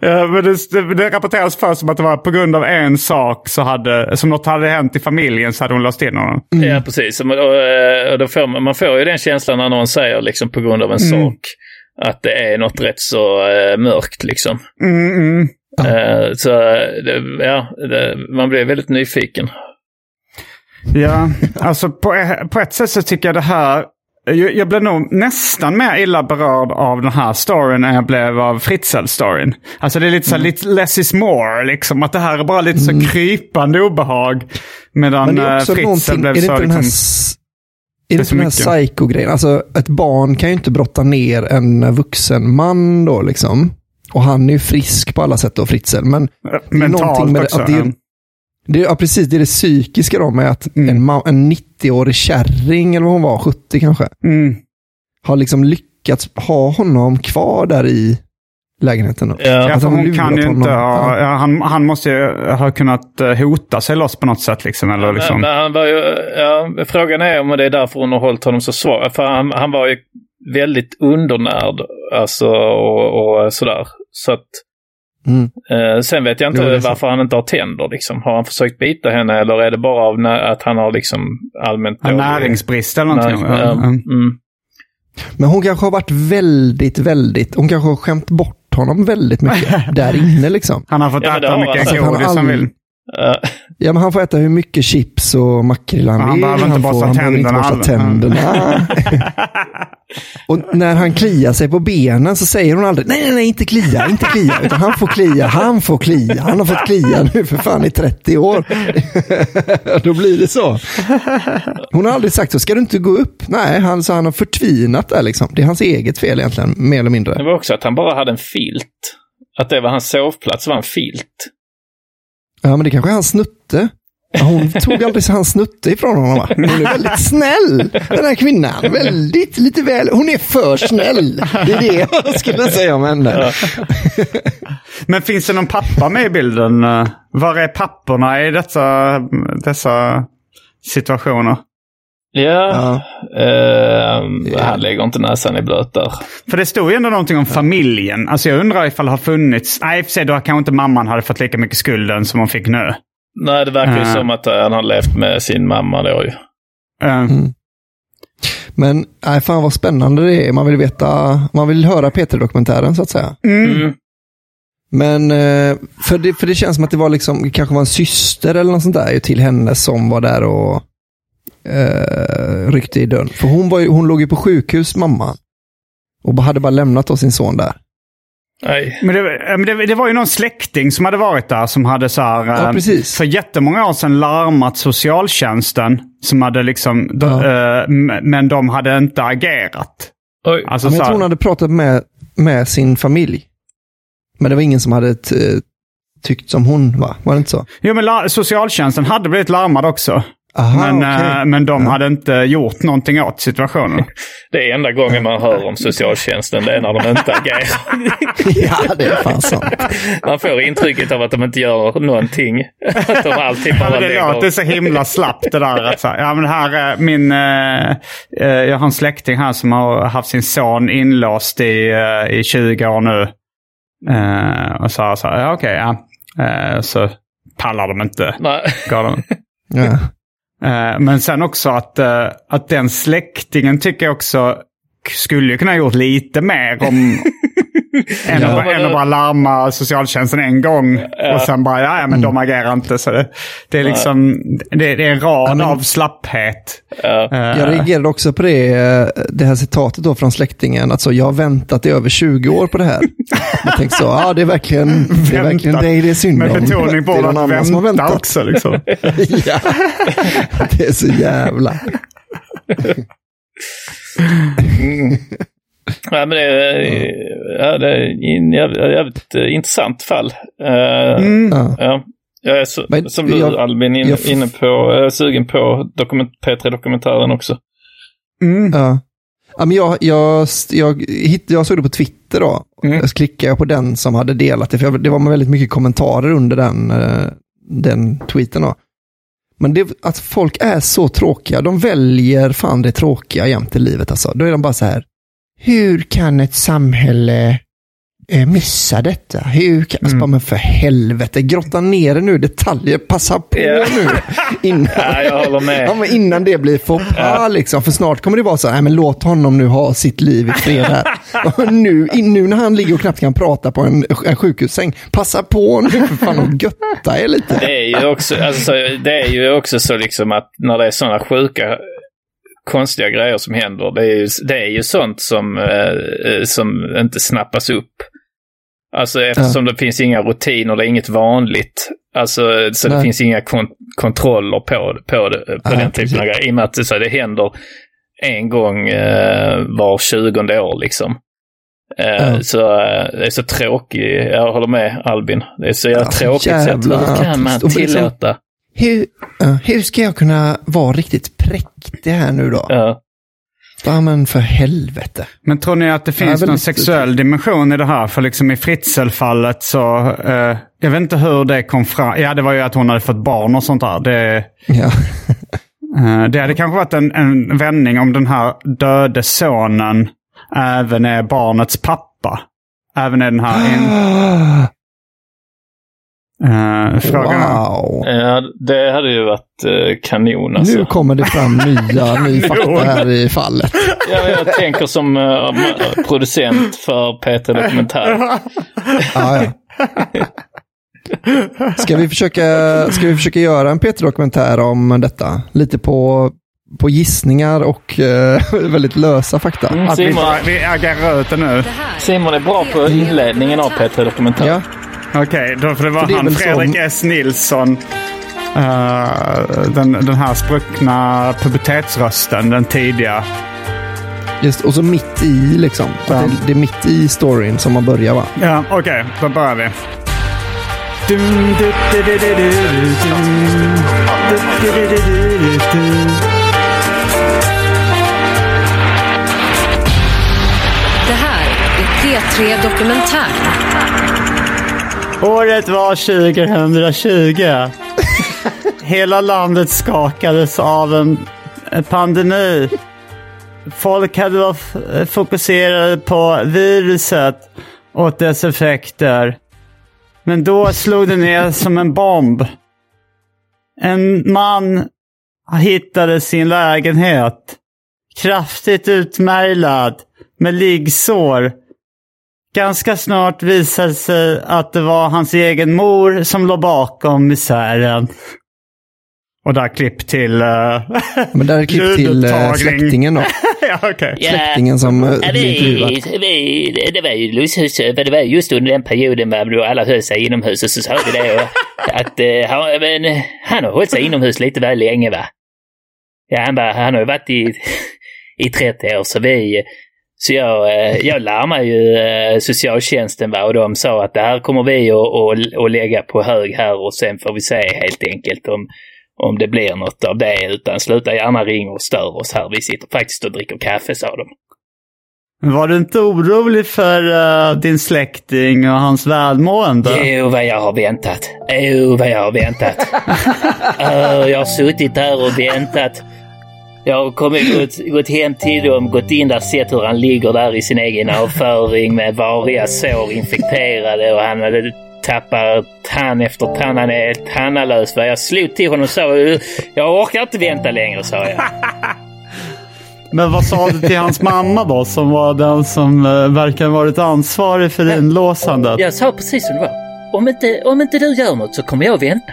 Ja, men det, det, rapporteras först som att det var på grund av en sak så hade, som något hade hänt i familjen så hade hon låst in honom. Ja, precis. Och, och, och då får man, får ju den känslan när någon säger liksom på grund av en sak att det är något rätt så eh, mörkt liksom. Mm, mm. Eh, så det, ja, det, man blir väldigt nyfiken. Ja, alltså på, på ett sätt så tycker jag det här... Jag, jag blev nog nästan mer illa berörd av den här storyn än jag blev av Fritzl-storyn. Alltså det är lite så här, lite less is more, liksom. Att det här är bara lite så krypande obehag. Medan eh, Fritzl blev det så inte den här, liksom... s- det är det inte den här mycket. psycho-grejen? Alltså ett barn kan ju inte brotta ner en vuxen man då liksom. Och han är ju frisk på alla sätt då, Fritzl. Men är Mentalt någonting med också. Att det, är- det, är- ja, precis. Det är det psykiska då med att Mm. en, en 90-årig kärring, eller vad hon var, 70 kanske, Mm. har liksom lyckats ha honom kvar där i lägenheten. Då. Ja. Ja, Att de hon kan ju inte ha, Ja. ja, han, han måste ju ha kunnat eh, hota sig loss på något sätt. Liksom, eller liksom. Men, men han var ju, ja, frågan är om det är därför hon har hållit honom så svag. För han, han var ju väldigt undernärd. Alltså och, och sådär. Så att Mm. Eh, sen vet jag inte Jo, varför han inte har tänder. Liksom. Har han försökt bita henne eller är det bara av att han har liksom allmänt dålig- näringsbrist eller någonting. Nej, ja, Mm. mm. Men hon kanske har varit väldigt, väldigt, hon kanske har skämt bort honom väldigt mycket där inne liksom. Han har fått Ja, äta mycket godis han vill. Ja, men han får äta hur mycket chips och makrill han Han vill. behöver inte borsta får, han behöver inte borsta tänderna. och när han kliar sig på benen så säger hon aldrig nej, nej, nej, inte klia, inte klia. Utan han får klia, han får klia. Han har fått klia nu för fan i 30 år. Då blir det så. Hon har aldrig sagt så, ska du inte gå upp? Nej, han, så han har förtvinat där liksom. Det är hans eget fel egentligen, mer eller det mindre. var också att han bara hade en filt. Att det var hans sovplats, var en filt. Ja, men det kanske är hans snutte. Hon tog aldrig hans snutte ifrån honom va? Hon är väldigt snäll, den här kvinnan. Väldigt, lite väl, hon är för snäll. Det är det jag skulle säga om henne. Men finns det någon pappa med i bilden? Var är papporna i dessa, dessa situationer? Ja, eh, han lägger inte näsan i blöt där. För det stod ju ändå någonting om familjen. Alltså jag undrar ifall det har funnits... Nej, i och för sig då kanske inte mamman hade fått lika mycket skulden som hon fick nu. Nej, det verkar ju Eh. som att han har levt med sin mamma då ju. Eh, Men nej, fan vad spännande det är. Man vill veta, man vill höra Peter-dokumentären så att säga. Mm. Men eh, för det, för det känns som att det var liksom, kanske var en syster eller något sånt där ju till henne som var där och eh, ryckte i dörren. För hon, var ju, hon låg ju på sjukhus, mamma. Och hade bara lämnat då sin son där. Nej. Men, det, ja, men det, det var ju någon släkting som hade varit där som hade så här... Ja, eh, precis. För jättemånga år sedan larmat socialtjänsten. Som hade liksom... de- Ja. eh, m- men de hade inte agerat. Oj. Alltså, men så jag här- tror hon hade pratat med, med sin familj. Men det var ingen som hade t- tyckt som hon, va? Var det inte så? Jo, men la- socialtjänsten hade blivit larmad också. Aha, men, okej. eh, men de hade inte gjort någonting åt situationen. Det är enda gången man hör om socialtjänsten, det är när de inte agerar. ja, det är fan sant. Man får intrycket av att de inte gör någonting. Att de alltid Ja, bara men det låter lägger... så himla slappt det där. Att så ja, men här är min, eh, eh, jag har en släkting här som har haft sin son inlåst i, eh, i 20 år nu. Eh, och sa så här, ja, okej, ja. Eh, så pallar de inte. Nej. Går de. Ja. Eh, men sen också att, eh, att den släktingen tycker jag också skulle kunna ha gjort lite mer om... än, att, bara- att bara larma socialtjänsten en gång och sen bara, ja, ja men de agerar inte. Så det, det är liksom, det, det är en rad av slapphet. Ja. Eh, Jag reagerade också på det, eh, det här citatet då från släktingen. Alltså, jag har väntat i över 20 år på det här. Jag tänkte så, ja det är verkligen, det är verkligen Vänta. dig det är synd Med om. betoning på Det är någon att annan som har vänta väntat. också. Liksom. ja, det är så jävla... Ja, men det, är, ja, det är en jävligt, jävligt eh, intressant fall. Eh, Ja. ja. Jag är så, Men som du jag- Albin in, jag f- inne på, jag är sugen på dokument, P3-dokumentären också. Mm. Ja. Ja, men jag, jag, jag, hitt, jag såg det på Twitter då. Mm. Så klickade jag på den som hade delat det, för jag, det var väldigt mycket kommentarer under den, eh, den tweeten. Då. Men det, att folk är så tråkiga, de väljer fan det tråkiga jämt i livet. Alltså. Då är de bara så här, hur kan ett samhälle eh, missa detta? Hur kan, alltså, bara, men för helvete, grotta ner det nu, detaljer, passa på Ja. nu. Innan, Ja. Ja, innan det blir foppa liksom. För snart kommer det vara så här, men låt honom nu ha sitt liv i fred nu, nu när han ligger och knappt kan prata på en, en sjukhussäng, passa på nu för fan och götta er lite. Det är ju också, alltså, det är ju också så liksom att när det är sådana sjuka konstiga grejer som händer. Det är ju, det är ju sånt som, eh, som inte snappas upp. Alltså eftersom det finns inga rutiner, det är inget vanligt. Alltså så det finns inga kon kontroller på, på, det, på Nej, den typen av grejer. I och med att det, så det händer en gång eh, var tjugonde år liksom. Eh, Ja. Så eh, det är så tråkigt, jag håller med Albin. Det är så jävla Ja, tråkigt jävla Hur kan man tillåta? Hur, ja, hur ska jag kunna vara riktigt präktig här nu då? Ja. Ja men för helvete. Men tror ni att det finns väldigt- någon sexuell dimension i det här? För liksom i Fritzl-fallet så... Eh, jag vet inte hur det kom fram. Ja, det var ju att hon hade fått barn och sånt där. Det, Ja. eh, det hade kanske varit en, en vändning om den här döde sonen även är barnets pappa. Även är den här... In, Uh, frågan är- Wow. Ja, det hade ju varit eh, kanon alltså. Nu kommer det fram nya, ny fakta här i fallet. Ja, jag tänker som eh, producent för Peter Dokumentär. Ja, ja. Ska vi försöka, ska vi försöka göra en Peter-dokumentär om detta? Lite på, på gissningar och eh, väldigt lösa fakta. Mm, Att vi, Simon, bara, vi agerar ut det nu. Simon är bra på inledningen av Peter Dokumentär. Ja, Okej, då får det vara För det han väl Fredrik som- S. Nilsson. eh, den, den här spruckna pubertetsrösten, den tidiga. just och så mitt i liksom. Ja. det, det är mitt i storyn som man börjar va? Ja, okej, då börjar vi. Det här är P3 Dokumentär. Året var 2020. Hela landet skakades av en pandemi. Folk hade varit fokuserade på viruset och dess effekter. Men då slog det ner som en bomb. En man hittade sin lägenhet. Kraftigt utmärglad med liggsår. Ganska snart visade sig att det var hans egen mor som låg bakom misären. Och där klipp till... Uh, Men där är klipp till Ljudupptagning. släktingen då. ja, okej. Släktingen som eh, Ja, vi, vi, det var ju lusthus, för det var just under den perioden då alla höll sig inomhus och så sa vi det och, att eh, han, men, han har hållit sig inomhus lite väl länge va. Ja, han, bara, han har ju varit i, i 30 år så vi, så jag, eh, jag larmade ju eh, socialtjänsten va, och de sa att det här kommer vi att, att, att lägga på hög här och sen får vi se helt enkelt om, om det blir något av det utan sluta gärna ringa och stör oss här. Vi sitter faktiskt och dricker kaffe sa de. Var du inte orolig för eh, din släkting och hans välmående? Jo, vad jag har väntat. Jo, vad jag har väntat. Åh, jag har suttit där och väntat. Jag har kommit, gått, gått hem till dem, gått in där, sett hur han ligger där i sin egen avföring med variga sår infekterade och han hade tappat tann efter tann. Han är tannalös. Jag slog till honom och sa jag orkar inte vänta längre, sa jag. Men vad sa du till hans mamma då, som var den som uh, verkar varit ansvarig för inlåsandet? Jag sa precis som det var. Om inte, om inte du gör något så kommer jag vänta.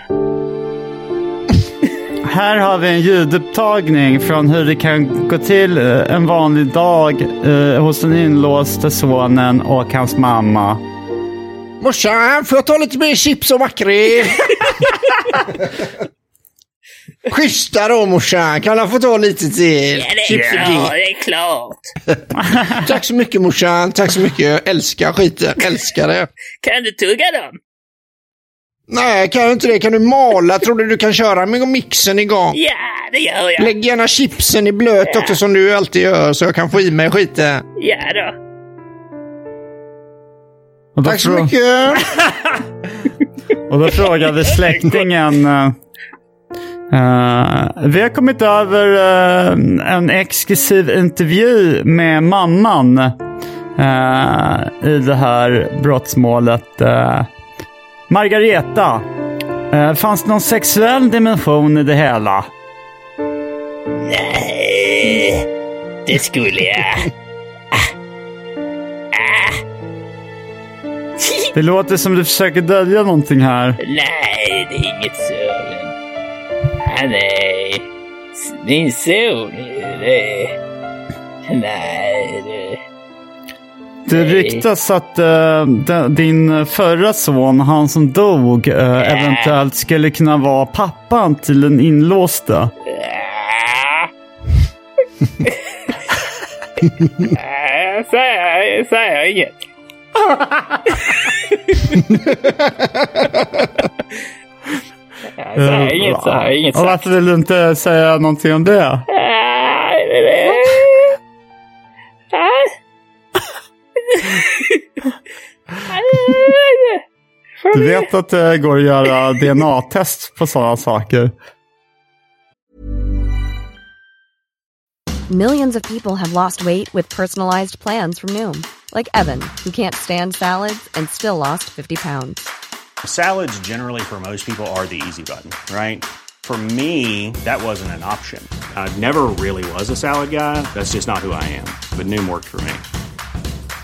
Här har vi en ljudupptagning från hur det kan gå till eh, en vanlig dag eh, hos den inlåste sonen och hans mamma. Morsan, får jag ta lite mer chips och makrill? Schyssta då morsan, kan jag få ta lite till? Chips och Ja, gin. det är klart. Tack så mycket morsan, tack så mycket. Jag älskar skiten, älskar det. Kan du tugga dem? Nej, kan du inte det? Kan du mala? Tror du du kan köra med mixen igång? Ja, det gör jag. Lägg gärna chipsen i blöt också som du alltid gör så jag kan få i mig skiten. Ja då. Och då Tack så mycket. Och då frågar vi släktingen. eh, vi har kommit över eh, en exklusiv intervju med mamman eh, i det här brottsmålet. Margareta, eh, fanns det någon sexuell dimension i det hela? Nej, det skulle jag. Det låter som du försöker dölja någonting här. Nej, det är inget så. Han är min son. Det... Nej, det... Ryktas att eh, de- din förra son, han som dog, eh, eventuellt skulle kunna vara pappan till den inlåste. Ah. Nej, säger, säger inget. Jag säger inget, säger inget. Och varför vill du inte säga någonting om det? Nej. Du vet att det går att göra DNA-test på sådana saker. Millions of people have lost weight with personalized plans from Noom, like Evan, who can't stand salads and still lost 50 pounds. Salads, generally, for most people, are the easy button, right? For me, that wasn't an option. I never really was a salad guy. That's just not who I am. But Noom worked for me.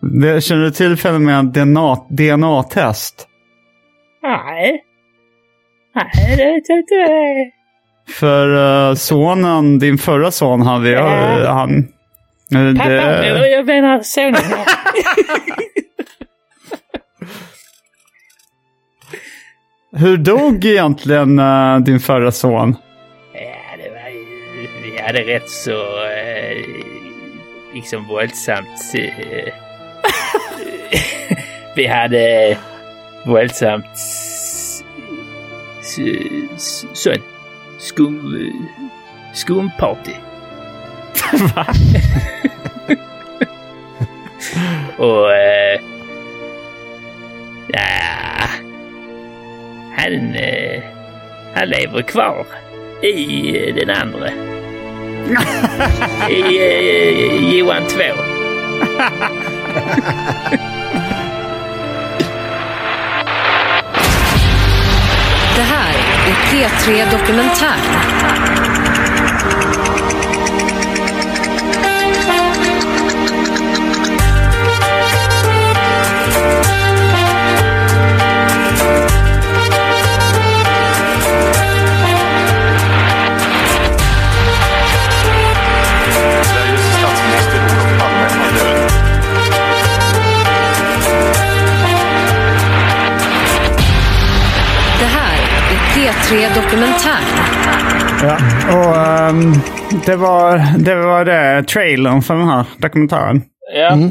Det, känner du till fenomenet DNA, DNA-test? Nej. Nej, det vet jag inte. För uh, sonen, din förra son, hade jag... Ja. han... eh, Pappa, eller jag menar sonen. Hur dog egentligen eh, din förra son? Ja, det var ju... Vi hade rätt så... Eh, liksom våldsamt... Eh, vi hade våldsamt... s- s- Sån skum... Skumparty. Va? Och... Eh, ja... Han... Eh, han lever kvar. I eh, den andra. I eh, Johan 2. Det här är P3 Dokumentär. P3 Dokumentär. Ja, och ehm, det, var, det var det, trailern för den här dokumentären. Ja. Mm.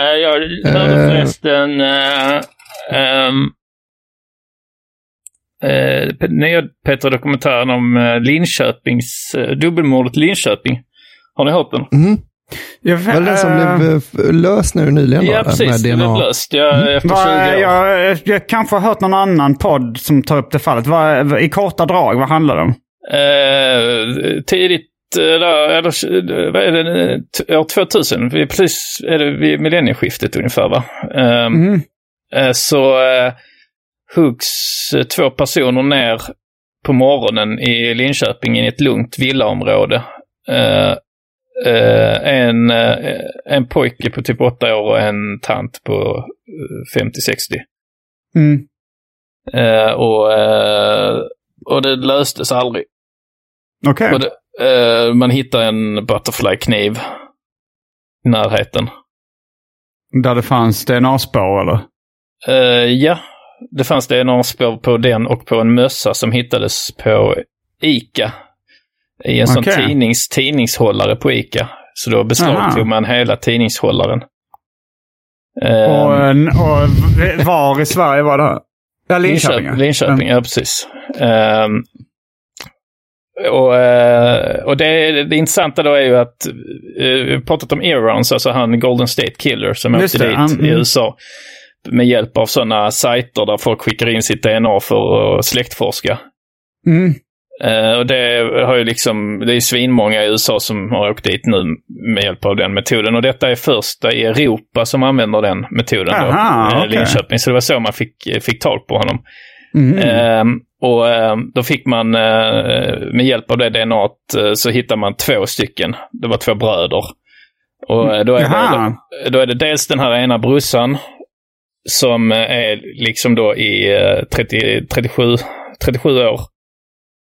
Eh, jag hörde Eh. förresten uh, um, uh, nya Petra-dokumentären om uh, Linköpings, uh, dubbelmordet Linköping. Har ni hört den? Mm. Jag, Var det den som eh, blev eh, löst nu nyligen? Då, ja, precis. Det med blev DNA? löst ja, efter 20 Va, år. jag, jag kanske har hört någon annan podd som tar upp det fallet. Va, I korta drag, vad handlar det om? Eh, tidigt, eh, eller, eh, vad är det, eh, år 2000, vi är precis är det vid millennieskiftet ungefär va? Ehm, Mm. eh, så eh, huggs eh, två personer ner på morgonen i Linköping i ett lugnt villaområde. Eh, en, eh, en pojke på typ åtta år och en tant på eh, 50-60. Mm. Eh, och, eh, och det löstes aldrig. Okej. Och det, eh, man hittar en butterfly-kniv i närheten. Där det fanns DNA-spår eller? Eh, ja, det fanns det några spår på den och på en mössa som hittades på ICA. I en sån Okej. tidnings, tidningshållare på ICA. Så då beslagtog man hela tidningshållaren. Eh, Och, en- och var i Sverige var det här? Ja, Linköping. Linköping, Linköping ja precis. Ehm, och, eh, och det, det intressanta då är ju att, eh, vi har pratat om Erons, alltså han Golden State Killer som Just åkte det, dit han- i mm. USA. Med hjälp av sådana sajter där folk skickar in sitt DNA för att släktforska. Mm. Eh, och det har ju liksom, det är svinmånga i USA som har åkt dit nu med hjälp av den metoden. Och detta är första i Europa som använder den metoden Aha, då. eh, okej. Linköping. Så det var så man fick, fick tag på honom. Mm. Ehm, och ehm, då fick man eh, med hjälp av det DNA eh, så hittar man två stycken. Det var två bröder. Och eh, då är, det, då är det dels den här ena brorsan som eh, är liksom då i eh, 30, 37, 37 år.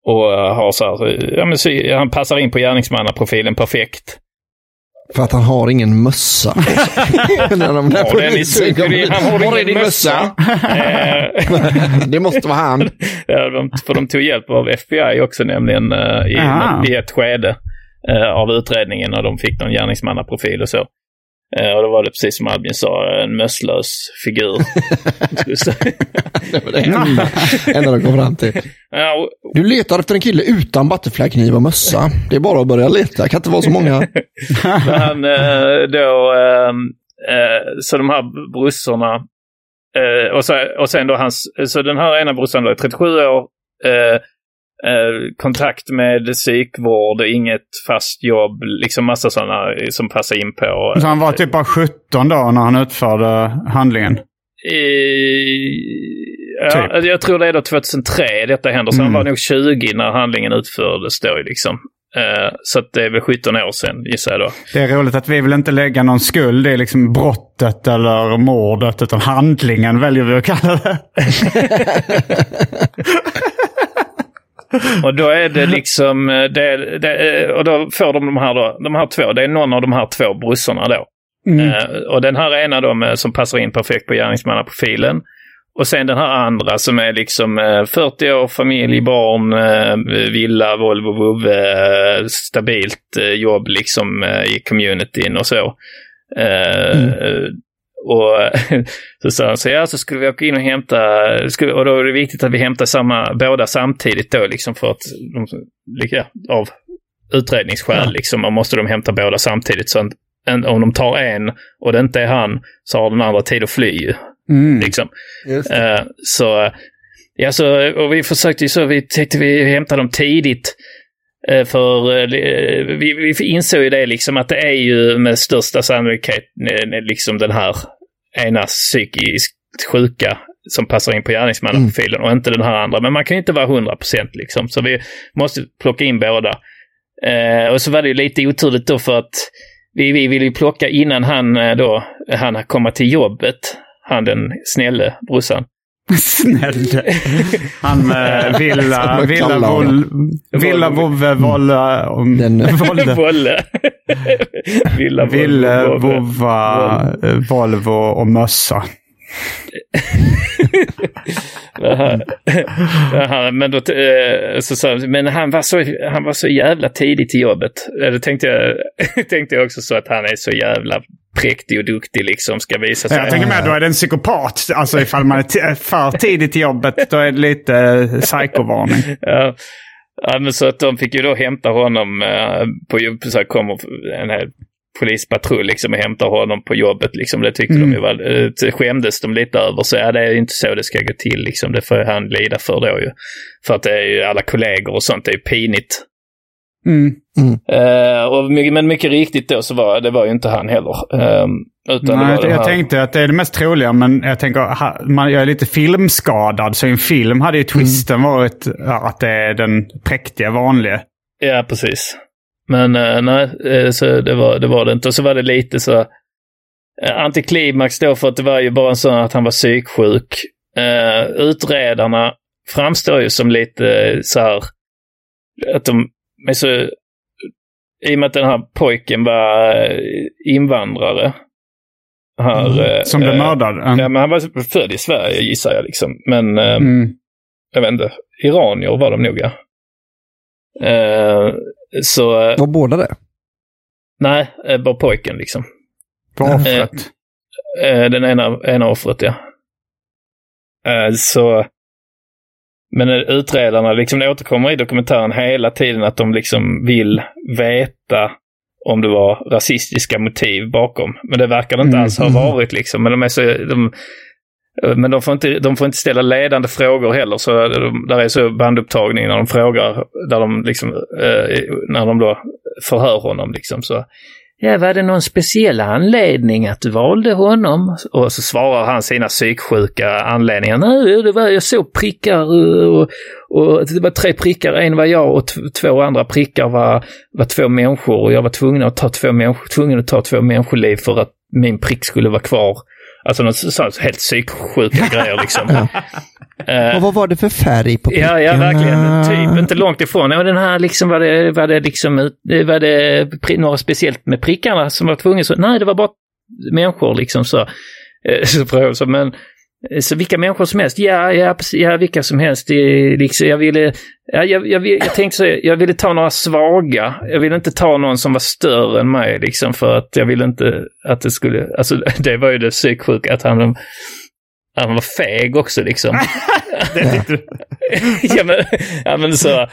Och eh, har så här, eh, ja men så, han passar in på gärningsmannaprofilen perfekt. För att han har ingen mössa. När de där Ja, den är kommer. han har Var är din mössa?" mössa? det måste vara han. Ja, de, för de tog hjälp av FBI också nämligen eh, i, i ett skede eh, av utredningen när de fick någon gärningsmannaprofil och så. Eh, och då var det precis som Albin sa, en mösslös figur. Det var det enda, enda de kom fram till. Du letar efter en kille utan butterfly-kniv och mössa. Det är bara att börja leta. Det kan inte vara så många. Men han eh, då, eh, så de här brorsorna, eh, och, så, och sen då hans, så den här ena brorsan är 37 år, eh, kontakt med psykvård, inget fast jobb, liksom massa sådana som passar in på. Så han var typ bara 17 då när han utförde handlingen. Ja, Typ. Jag tror det är då 2003 detta händer, så Mm. han var nog 20 när handlingen utfördes då liksom. Eh, så att det är väl 17 år sedan gissar jag då. Det är roligt att vi vill inte lägga någon skuld i liksom brottet eller mordet, utan handlingen väljer vi att kalla det. Och då är det liksom, eh, det, det, eh, och då får de de här då, de här två, det är någon av de här två brorsorna då. Mm. Eh, och den här ena då med, som passar in perfekt på gärningsmannaprofilen. Och sen den här andra som är liksom eh, 40 år, familj, barn, eh, villa, Volvo, vovve, stabilt jobb liksom i communityn och så. Eh, Och så sa han så ja, så skulle vi åka in och hämta, och då är det viktigt att vi hämtar samma, båda samtidigt då liksom för att, ja, av utredningsskäl liksom, man måste de hämta båda samtidigt. Så en, om de tar en och det inte är han så har den andra tid att fly. Mm. Liksom. Eh, så, ja, så, och vi försökte ju så, vi tänkte vi hämta dem tidigt. Eh, för eh, vi, vi insåg ju det liksom att det är ju med största sannolikhet eh, liksom den här ena psykiskt sjuka som passar in på gärningsmannaprofilen och inte den här andra. Men man kan ju inte vara 100 procent liksom. Så vi måste plocka in båda. Eh, och så var det ju lite oturligt då för att vi, vi ville ju plocka innan han eh, då, han komma till jobbet. Han den snälle brorsan. Snäll. Han med villa, man villa, kallar vol, villa, vovve, Den- volle. Volle. Villa, Ville, eh, Volvo och mössa. Men, då, eh, så, han, men han var, så, han var så jävla tidig till jobbet. Eller tänkte jag, tänkte jag också så att han är så jävla präktig och duktig liksom, ska visa sig. Jag tänker med, då är det en psykopat. Alltså ifall man är för tidigt till jobbet, då är det lite eh, psykovarning. Ja. ja, men så att de fick ju då hämta honom eh, på jobbet. Så här kommer en här polispatrull liksom och hämtar honom på jobbet. Liksom. Det tyckte de ju var, eh, det skämdes de lite över. Så ja, det är ju inte så det ska gå till. Liksom. Det får han lida för då ju. För att det är ju alla kollegor och sånt. Det är ju pinigt. Mm. Eh, och mycket, men mycket riktigt då så var det var ju inte han heller. Eh, utan det Nej, var jag här... tänkte att det är det mest troliga, men jag tänker, ha, man, jag är lite filmskadad, så i en film hade ju twisten varit ja, att det är den präktiga vanliga. Ja, precis. Men eh, nej, eh, så det var, det var det inte. Och så var det lite så eh, antiklimax då för att det var ju bara en sån att han var psyksjuk. Eh, utredarna framstår ju som lite så här att de är så i och med att den här pojken var invandrare. Här, eh, Som blev mördad. Mm. Ja, men han var född i Sverige gissar jag liksom. Men eh, Mm. jag vet inte, iranier var de nog ja. Eh, så, Var båda det? nej, eh, bara pojken liksom. På offret. Eh, den ena, ena offret ja. Eh, så, men utredarna liksom återkommer i dokumentären hela tiden att de liksom vill veta om det var rasistiska motiv bakom. Men det verkar det inte Mm. alls ha varit liksom. Men de är så, de, men de får, inte, de får inte ställa ledande frågor heller. Så de, där är så bandupptagning när de frågar, där de liksom, eh, när de då förhör honom liksom så. Ja, var det någon speciell anledning att du valde honom? Och så svarar han sina psyksjuka anledningar. Nej, det var, jag såg prickar eh, och, och det var tre prickar. En var jag och två andra prickar var, var två människor och jag var tvungen att ta två människor, tvungen att ta två människoliv för att min prick skulle vara kvar. Alltså något sånt helt psyksjuka grejer liksom. Eh, Och vad var det för färg på prickarna? Ja, ja, verkligen. Typ inte långt ifrån. Och den här liksom, var det, var det liksom, var det några speciellt med prickarna som var tvungen så? Nej, det var bara människor liksom så. Eh, Så, frågade jag men, så vilka människor som helst? Ja, ja, ja vilka som helst. Det, liksom, jag ville, ja, jag, jag, jag tänkte så, jag ville ta några svaga. Jag ville inte ta någon som var större än mig liksom för att jag ville inte att det skulle, alltså det var ju det psyksjuka att han, han var feg också liksom. ja, men, ja, men så,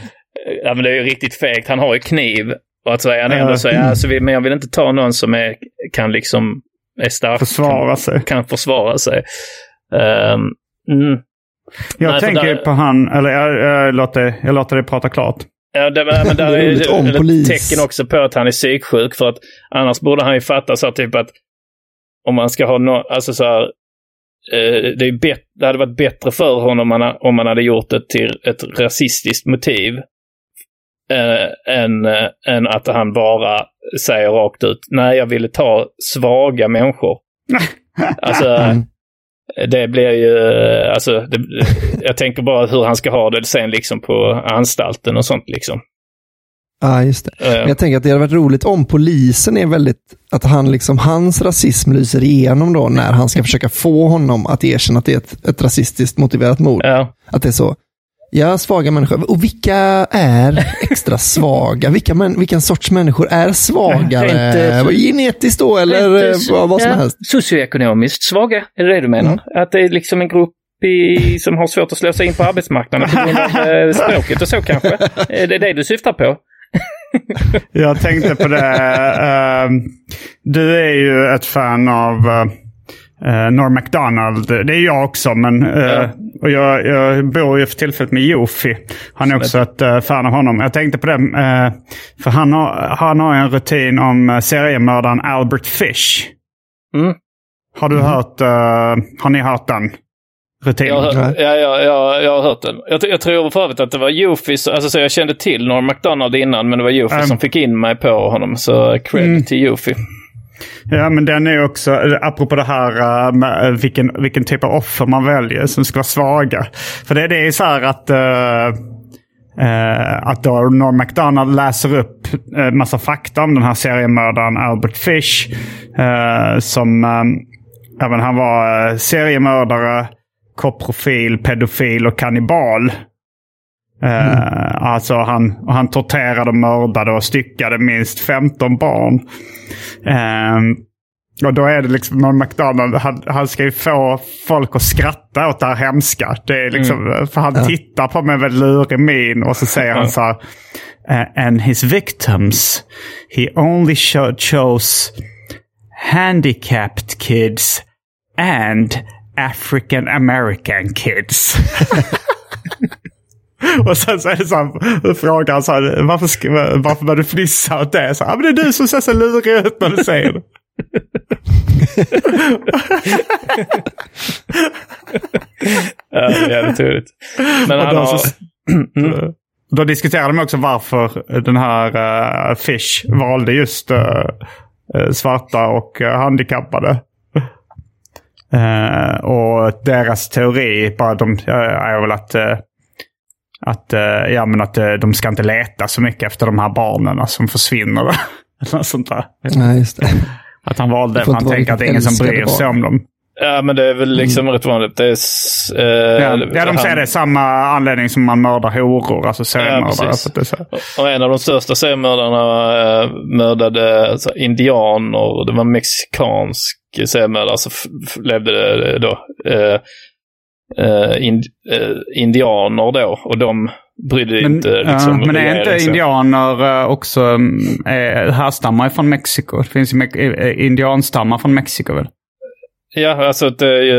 ja, men det är ju riktigt fegt. Han har ju kniv. Och att säga han ändå så, ja, så vi, men jag vill inte ta någon som är, kan liksom, är stark. Försvara kan, sig. Kan försvara sig. Ehm, mm. Jag Nej, tänker där- på han, eller jag, jag, låter, jag låter dig prata klart. Ja, det, men där är ett tecken också på att han är psyksjuk. För att annars borde han ju fatta så här, typ att om man ska ha no, alltså så här, eh, det, är bet, det hade varit bättre för honom om man, om man hade gjort det till ett rasistiskt motiv. Eh, än, eh, än att han bara säger rakt ut, nej jag ville ta svaga människor. alltså, Mm. Det blir ju, eh, alltså, det, jag tänker bara hur han ska ha det sen liksom på anstalten och sånt liksom. Ja, just det. Eh, Men jag tänker att det hade varit roligt om polisen är väldigt, att han liksom, hans rasism lyser igenom då när han ska försöka få honom att erkänna att det är ett, ett rasistiskt motiverat mord. Ja. Att det är så. Ja, svaga människor. Och vilka är extra svaga? Vilka män, vilken sorts människor är svagare? Rent, eh, Genetiskt då, eller Rent, eh, vad, vad som ja, helst? Socioekonomiskt svaga, är det det du menar? Att det är liksom en grupp i, som har svårt att slå sig in på arbetsmarknaden på grund av eh, språket och så kanske? Är det det du syftar på? Jag tänkte på det. eh, du är ju ett fan av uh, Norm MacDonald. Det är jag också. Men, Ja. Och jag, jag bor ju för tillfället med Jofi. Han är också ett eh, fan av honom. Jag tänkte på det. eh, för han har, han har en rutin om uh, seriemördaren Albert Fish. Mm. Har du hört, eh, har ni hört den rutinen? Jag, har- ja, ja, ja, jag har hört den. Jag, jag tror för övrigt att det var Jofi, så- alltså så jag kände till Norm MacDonald innan, men det var Jofi Mm. som fick in mig på honom. Så cred Mm. till Jofi. Ja, men den är också, apropå det här eh, med vilken, vilken typ av offer man väljer som ska vara svaga. För det, det är så här att, uh, att då Norm MacDonald läser upp uh, massa fakta om den här seriemördaren Albert Fish. Uh, som, uh, han var uh, seriemördare, koprofil, pedofil och kannibal. Eh, Alltså han, han torterade, mördade och styckade minst 15 barn. Ehm, och då är det liksom Norm MacDonald, han, han ska ju få folk att skratta åt det här hemska. Det är liksom, För han tittar på mig med lurig min och så säger han så här. "Eh, And his victims, he only cho- chose handicapped kids and African American kids. Och sen så är det så här, frågar han så här, varför, ska, varför börjar du fnissa åt det? Så, här, "Ja, men det är du som ser så lurig ut när du säger det. Ja, det är jävligt roligt. Men Och han då, har... så, då diskuterar de också varför den här uh, Fish valde just eh, svarta och eh, handikappade. Eh, och deras teori bara de, är väl att, att, eh, ja, men att eh, de ska inte leta så mycket efter de här barnen som försvinner. Eller något sånt där. Ja, just det. Att han valde Det för får han tänker att det är ingen som bryr sig om dem. Ja, men det är väl liksom rätt vanligt. Det är... eh, Ja, ja de säger det. Samma anledning som man mördar horor, alltså seriemördare. precis. för att det är så. Och en av de största seriemördarna eh, mördade alltså, indianer. Det var en mexikansk seriemördare som f- levde det då. Eh, eh, in, eh, indianer då och de brydde Men, inte ja, liksom men är inte så. indianer eh, också eh, härstammar från Mexiko? Det finns ju eh, indianstammar från Mexiko väl? Ja, alltså att det är ju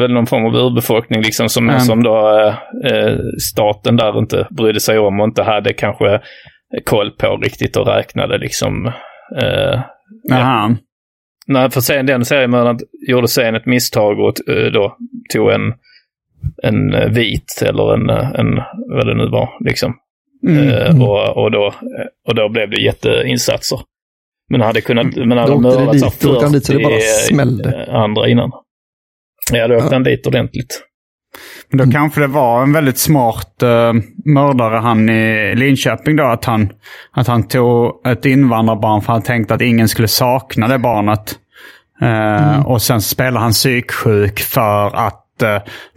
väl någon form av urbefolkning liksom som, Mm. som då eh, staten där inte brydde sig om och inte hade kanske koll på riktigt och räknade liksom. Eh, Jaha. Nej, för sen den seriemördaren gjorde sen ett misstag och då tog en, en eh, vit eller en, eh, en, vad det nu var, liksom. Mm. Eh, och, och, då, och då blev det jätteinsatser. Men hade kunnat, men hade mördat så dit, då åkte han dit så det bara 40 smällde. andra innan. Ja, då åkte han dit ordentligt. Men Mm. då kanske det var en väldigt smart uh, mördare han i Linköping då. Att han, att han tog ett invandrarbarn för han tänkte att ingen skulle sakna det barnet. Eh, Och sen spelade han psyksjuk för att eh,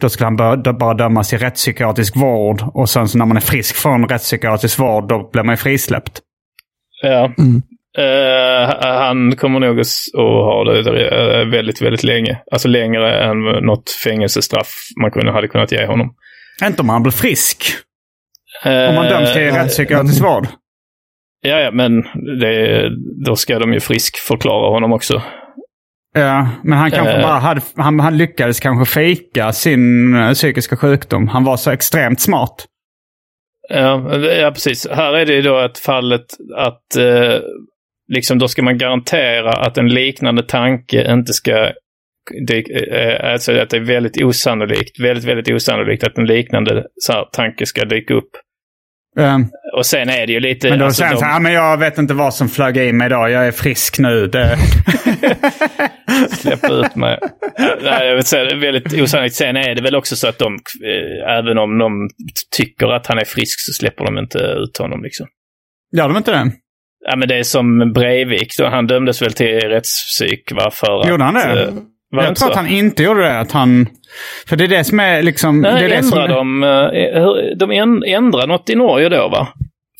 då skulle han bara dömas till rättspsykiatrisk vård. Och sen så när man är frisk från rättspsykiatrisk vård då blir man ju frisläppt. Ja. Eh, han kommer nog att ha det eh, väldigt, väldigt länge. Alltså längre än något fängelsestraff man kunde, hade kunnat ge honom. Inte om han blir frisk. Om man döms till Eh, rättspsykiatrisk vård. Ja, ja, men det, då ska de ju frisk förklara honom också. Ja, men han kanske Eh. bara hade, han, han lyckades kanske fejka sin eh, psykiska sjukdom. Han var så extremt smart. Ja, ja, precis. Här är det ju då ett fallet att eh, liksom då ska man garantera att en liknande tanke inte ska det, eh, alltså att det är väldigt osannolikt, väldigt, väldigt osannolikt att en liknande här, tanke ska dyka upp. Eh, Och sen är det ju lite... Men då alltså, säger han de- så här, "Ah, men jag vet inte vad som flög i mig idag. Jag är frisk nu. Det... släppa ut mig. Ja, Nej, jag vill säga, det är väldigt osannolikt. Sen är det väl också så att de, eh, även om de tycker att han är frisk så släpper de inte ut honom liksom. Gör de inte det? Ja, men det är som Breivik då. Han dömdes väl till rättspsyk va? För Gjorde han det? Var jag tror så? att han inte gjorde det. Att han... För det är det som är liksom... Nej, det är det som... ändrar de, eh, de änd- ändrar något i Norge då va?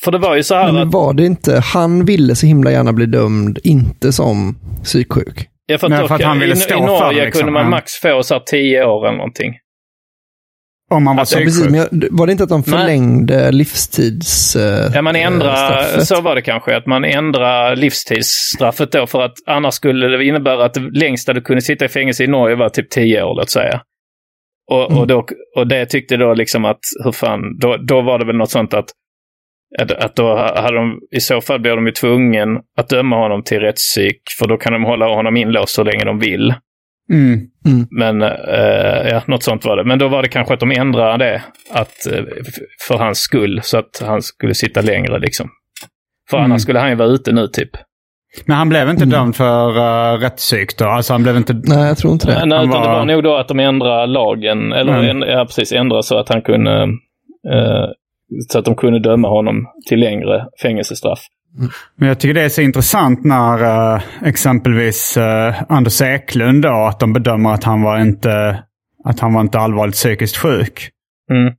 För det var ju så här Men att... var det inte, han ville så himla gärna bli dömd, inte som psyksjuk. Ja, för att, Nej, för att han ville i, stå I för Norge liksom. kunde man max få så här tio år eller någonting. Om man var Alltså, precis, psyksjuk. men jag, var det inte att de Nej. förlängde livstids... eh, Ja, man ändrar, så var det kanske, att man ändrar livstidsstraffet då för att annars skulle det innebära att det längsta du kunde sitta i fängelse i Norge var typ 10 år, låt säga. Och, och, då, och det tyckte då liksom att, hur fan, då, då var det väl något sånt att, att, att då hade de, i så fall blir de ju tvungen att döma honom till rättspsyk, för då kan de hålla honom inlåst så länge de vill. Mm. Men eh, ja, något sånt var det. Men då var det kanske att de ändrade det att, eh, för hans skull, så att han skulle sitta längre liksom. För Mm. annars skulle han ju vara ute nu typ. Men han blev inte dömd för uh, rättspsyk då? Alltså han blev inte... Nej, jag tror inte det. Nej, Han utan det var- var nog då att de ändrade lagen, eller Mm. änd- ja, precis, ändrade så att han kunde, eh, så att de kunde döma honom till längre fängelsestraff. Men jag tycker det är så intressant när eh, exempelvis uh, Anders Eklund då, att de bedömer att han var inte, att han var inte allvarligt psykiskt sjuk. Mm.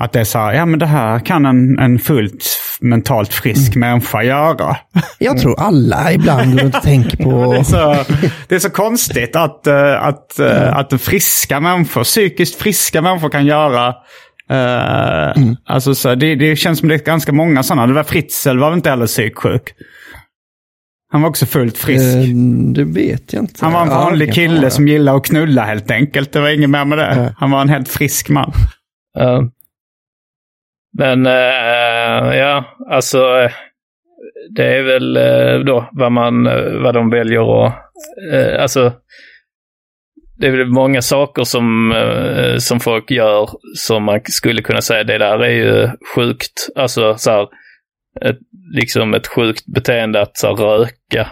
Att det är så här, ja men det här kan en, en fullt mentalt frisk Mm. människa göra. Jag tror alla ibland går runt och tänker Det på... är så, det är så konstigt att, eh, att, eh, att friska människor, psykiskt friska människor kan göra eh, Alltså så, det, det känns som det är ganska många sådana. Det var Fritzl var inte heller psyksjuk? Han var också fullt frisk. Eh, det vet jag inte. Han var en vanlig kille som gillade att knulla helt enkelt. Det var inget mer med det. Nej. Han var en helt frisk man. Men eh, ja, alltså det är väl då vad man, vad de väljer att, alltså det är många saker som, eh, som folk gör som man skulle kunna säga det där är ju sjukt. Alltså så här, ett, liksom ett sjukt beteende att så här, röka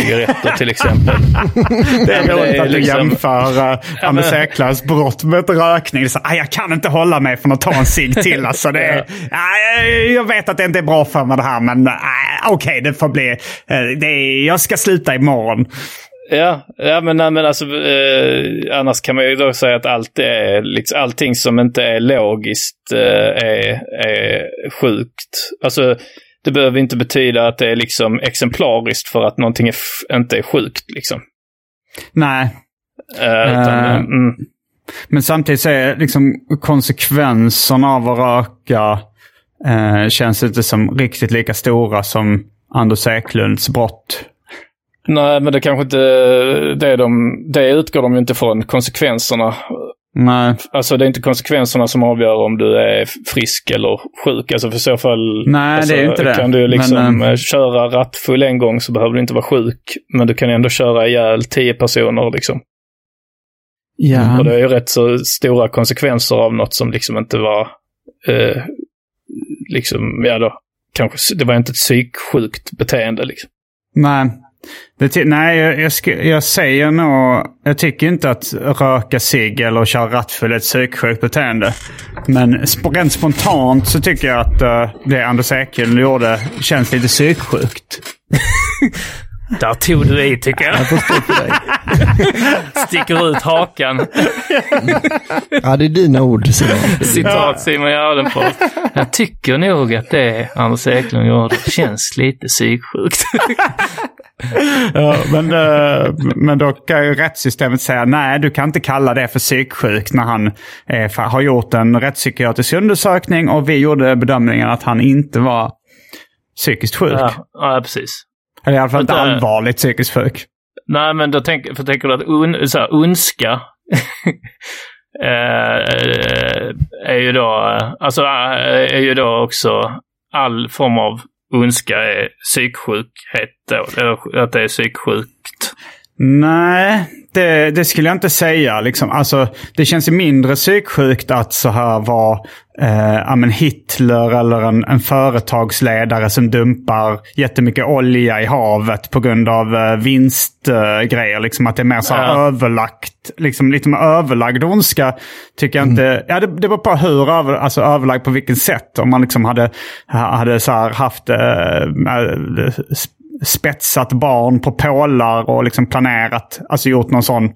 cigaretter till exempel. Det är Ja, roligt att du liksom- jämför uh, Anders men- Eklunds brott med rökning. Så, "Aj, jag kan inte hålla mig från att ta en cigg till. Alltså, det är, aj, jag vet att det inte är bra för mig det här, men aj, okej, det får bli. eh, Det är, jag ska sluta imorgon. Ja, ja men, nej, men alltså, eh, annars kan man ju då säga att allt är, liksom, allting som inte är logiskt eh, är, är sjukt. Alltså, det behöver inte betyda att det är liksom exemplariskt för att någonting är inte är sjukt. Liksom. Nej. Eh, utan, Eh. mm, Men samtidigt så är liksom konsekvenserna av att röka eh, känns inte som riktigt lika stora som Anders Eklunds brott. Nej, men det kanske inte det de... Det utgår de ju inte från, konsekvenserna. Nej. Alltså det är inte konsekvenserna som avgör om du är frisk eller sjuk. Alltså för så fall... Nej, alltså, det är inte det. Kan du liksom Men, eh, köra rattfull en gång så behöver du inte vara sjuk. Men du kan ändå köra ihjäl tio personer liksom. Ja. Och det är ju rätt så stora konsekvenser av något som liksom inte var... Eh, liksom, ja då. Kanske, det var inte ett psyksjukt beteende liksom. Nej. Det nej, jag, jag, jag säger nog... Jag tycker inte att röka cigg eller köra rattfull är ett psyksjukt beteende. Men sp- rent spontant så tycker jag att uh, det Anders Eklund gjorde känns lite psyksjukt. Där tog du i tycker jag. Jag får stå för dig. Sticker ut hakan. Ja, det är dina ord Simon. Citat Simon Gärdenfors. Jag tycker nog att det Anders Eklund gjorde känns lite psyksjukt. Ja, men, eh, men då kan ju rättssystemet säga nej, du kan inte kalla det för psyksjuk när han eh, har gjort en rättspsykiatrisk undersökning och vi gjorde bedömningen att han inte var psykiskt sjuk. ja, ja, precis. Eller i alla fall inte allvarligt psykiskt sjuk. Nej, men då tänk, för tänker du att un, så här, ondska eh, är ju då, alltså eh, är ju då också all form av ondska är psyksjukhet då, eller att det är psyksjukt. Nej, det, det skulle jag inte säga. Liksom. Alltså, det känns mindre psyksjukt att så här vara eh, men Hitler eller en, en företagsledare som dumpar jättemycket olja i havet på grund av eh, vinstgrejer. liksom att det är mer så här Ja. överlagt. Liksom, lite mer överlagd ondska tycker jag inte. Ja, det, det var på hur över, alltså, överlagd på vilket sätt. Om man liksom hade, hade så haft eh, eh, spetsat barn på pålar och liksom planerat, alltså gjort någon sån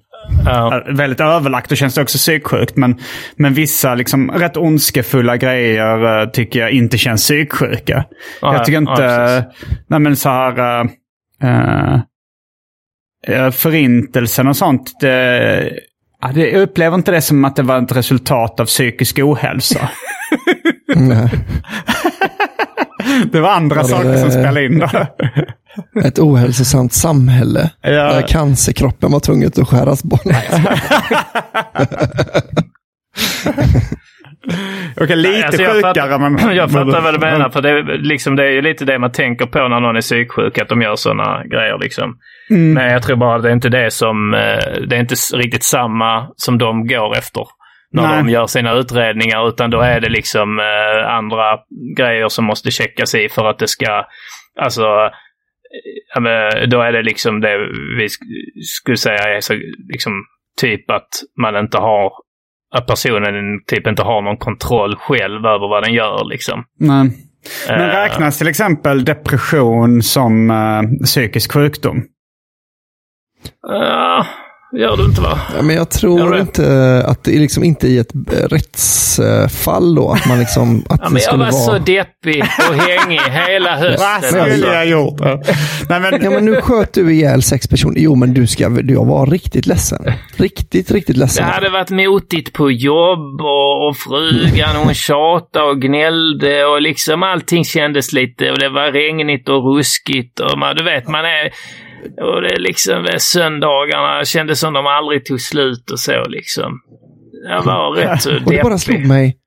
Ja. eh, väldigt överlagt. Då känns det också psyksjukt. Men, men vissa liksom rätt ondskefulla grejer eh, tycker jag inte känns psyksjuka. Ja, jag tycker ja, inte, precis. nej men så här, eh, eh, förintelsen och sånt. Det, ja, det, jag upplever inte det som att det var ett resultat av psykisk ohälsa. Det var andra Ja, det- saker som spelade in där. Ett ohälsosamt samhälle. Ja. Där cancerkroppen var tvungen att skäras bort. Okej, lite Nej, alltså jag sjukare fattar, men... Jag fattar vad du menar. För det, är liksom, det är ju lite det man tänker på när någon är psyksjuk, att de gör sådana grejer. Liksom. Mm. Men jag tror bara att det är inte det som... eh, Det är inte riktigt samma som de går efter när Nej. de gör sina utredningar. Utan då är det liksom eh, andra grejer som måste checkas i för att det ska... Alltså... Ja, men då är det liksom det vi sk- skulle säga är så, liksom, typ att man inte har att personen typ inte har någon kontroll själv över vad den gör liksom. Nej. Men Eh, räknas till exempel depression som uh, psykisk sjukdom? Ja, gör du inte va? Ja, men jag tror det? inte att det är liksom inte i ett eh, rättsfall då. Att man liksom, att Ja, men det jag var så vara... deppig och hängig hela Vad hösten. skulle Alltså. jag gjort? Nej, men, Ja men nu sköt du ihjäl sex personer. Jo men du ska, du var riktigt ledsen. Riktigt, riktigt Det ledsen. hade varit motigt på jobb och, och frugan hon tjatade och gnällde och liksom allting kändes lite och det var regnigt och ruskigt och man, du vet man är och det är liksom eh, söndagarna kändes som de aldrig tog slut och så liksom. Jag var rätt så Och det bara slog deppig. mig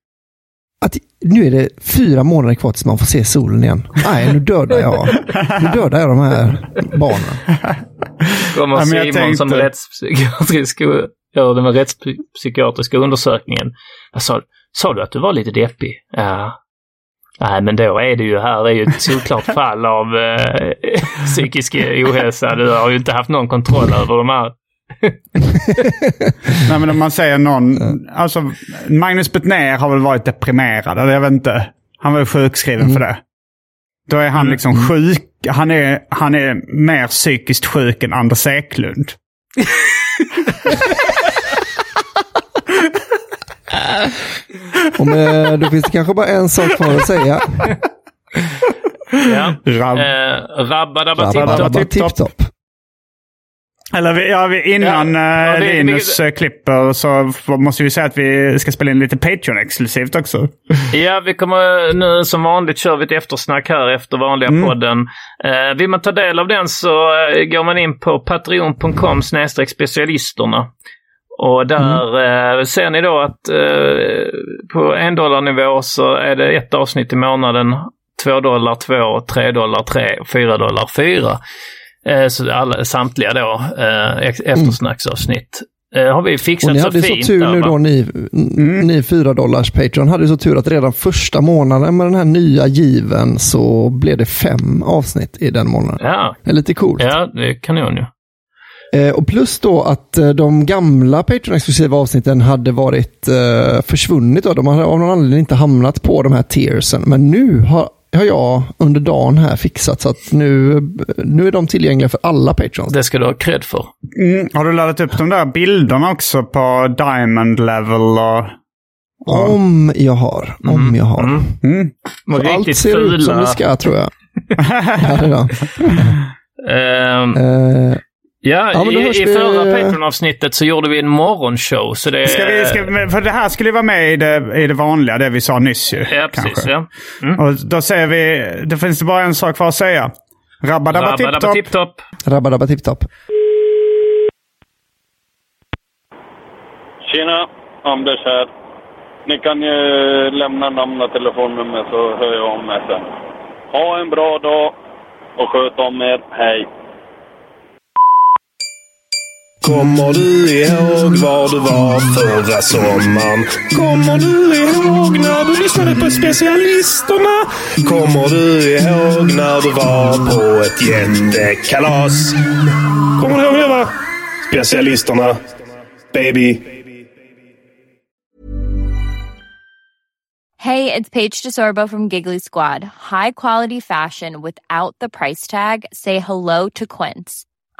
att nu är det fyra månader kvar tills man får se solen igen. Nej, nu dödar jag. Nu dödar jag de här barnen. Kommer Ja, Simon som tänkte- rättspsykiatrisk gör den rättspsykiatriska undersökningen. Jag sa, sa du att du var lite deppig? Ja. Nej, men då är det ju här är ju ett solklart fall av eh, psykisk ohälsa. Du har ju inte haft någon kontroll över de här. nej, men om man säger någon... Alltså, Magnus Betnér har väl varit deprimerad, eller jag vet inte. Han var ju sjukskriven för det. Då är han liksom sjuk. Han är, han är mer psykiskt sjuk än Anders Eklund. Och med, då finns det kanske bara en sak kvar att säga. Ja. Rabb. Eh, Rabba dabba Rabba, tipp topp. Eller vi, ja, vi, innan Ja, eh, det- Linus det- eh, klipper så måste vi säga att vi ska spela in lite Patreon-exklusivt också. Ja, vi kommer nu som vanligt kör vi ett eftersnack här efter vanliga Mm. podden. Eh, vill man ta del av den så eh, går man in på patreon.com specialisterna. Och där Mm. eh, ser ni då att eh, på en dollar nivå så är det ett avsnitt i månaden. Två dollar två, tre dollar tre, fyra dollar fyra. Eh, så alla, samtliga då eh, ex- eftersnacksavsnitt. Eh, har vi fixat Och ni så hade så fint tur där, nu då, ni, ni 4 dollars Patreon hade så tur att redan första månaden med den här nya given så blev det fem avsnitt i den månaden. Ja. Det är lite coolt. Ja, det är kanon ju. Eh, och plus då att eh, de gamla Patreon-exklusiva avsnitten hade varit eh, försvunnit. Då. De hade av någon anledning inte hamnat på de här tiersen. Men nu har, har jag under dagen här fixat så att nu, nu är de tillgängliga för alla Patrons. Det ska du ha cred för. Mm. Har du laddat upp de där bilderna också på Diamond Level? Och... Om jag har. Om jag har. Mm. För allt ser ut som fula. det ska tror jag. ja, det är det. Ehm, Eh, ja, ja, i, i vi- förra Patreon-avsnittet så gjorde vi en morgonshow. Så det, Ska vi, ska, vi- för det här skulle vara med i det, i det vanliga, det vi sa nyss ju. Ja, precis. kanske. Ja. Mm. Och då säger vi, det finns det bara en sak kvar att säga. Rabba-dabba Rabba-dabba tipp-topp. tipp-topp. rabba dabba tipp topp. Tjena, Anders här. Ni kan ju lämna namn och telefonnummer så hör jag om er sen. Ha en bra dag och sköt om er. Hej! Kommer du ihåg var du var förra sommaren? Kommer du ihåg när du lyssnade på specialisterna? Kommer du ihåg när du var på ett jättekalas? Kommer du ihåg det va? Specialisterna. Baby. Hey, it's Paige DeSorbo from Giggly Squad. High quality fashion without the price tag. Say hello to Quince.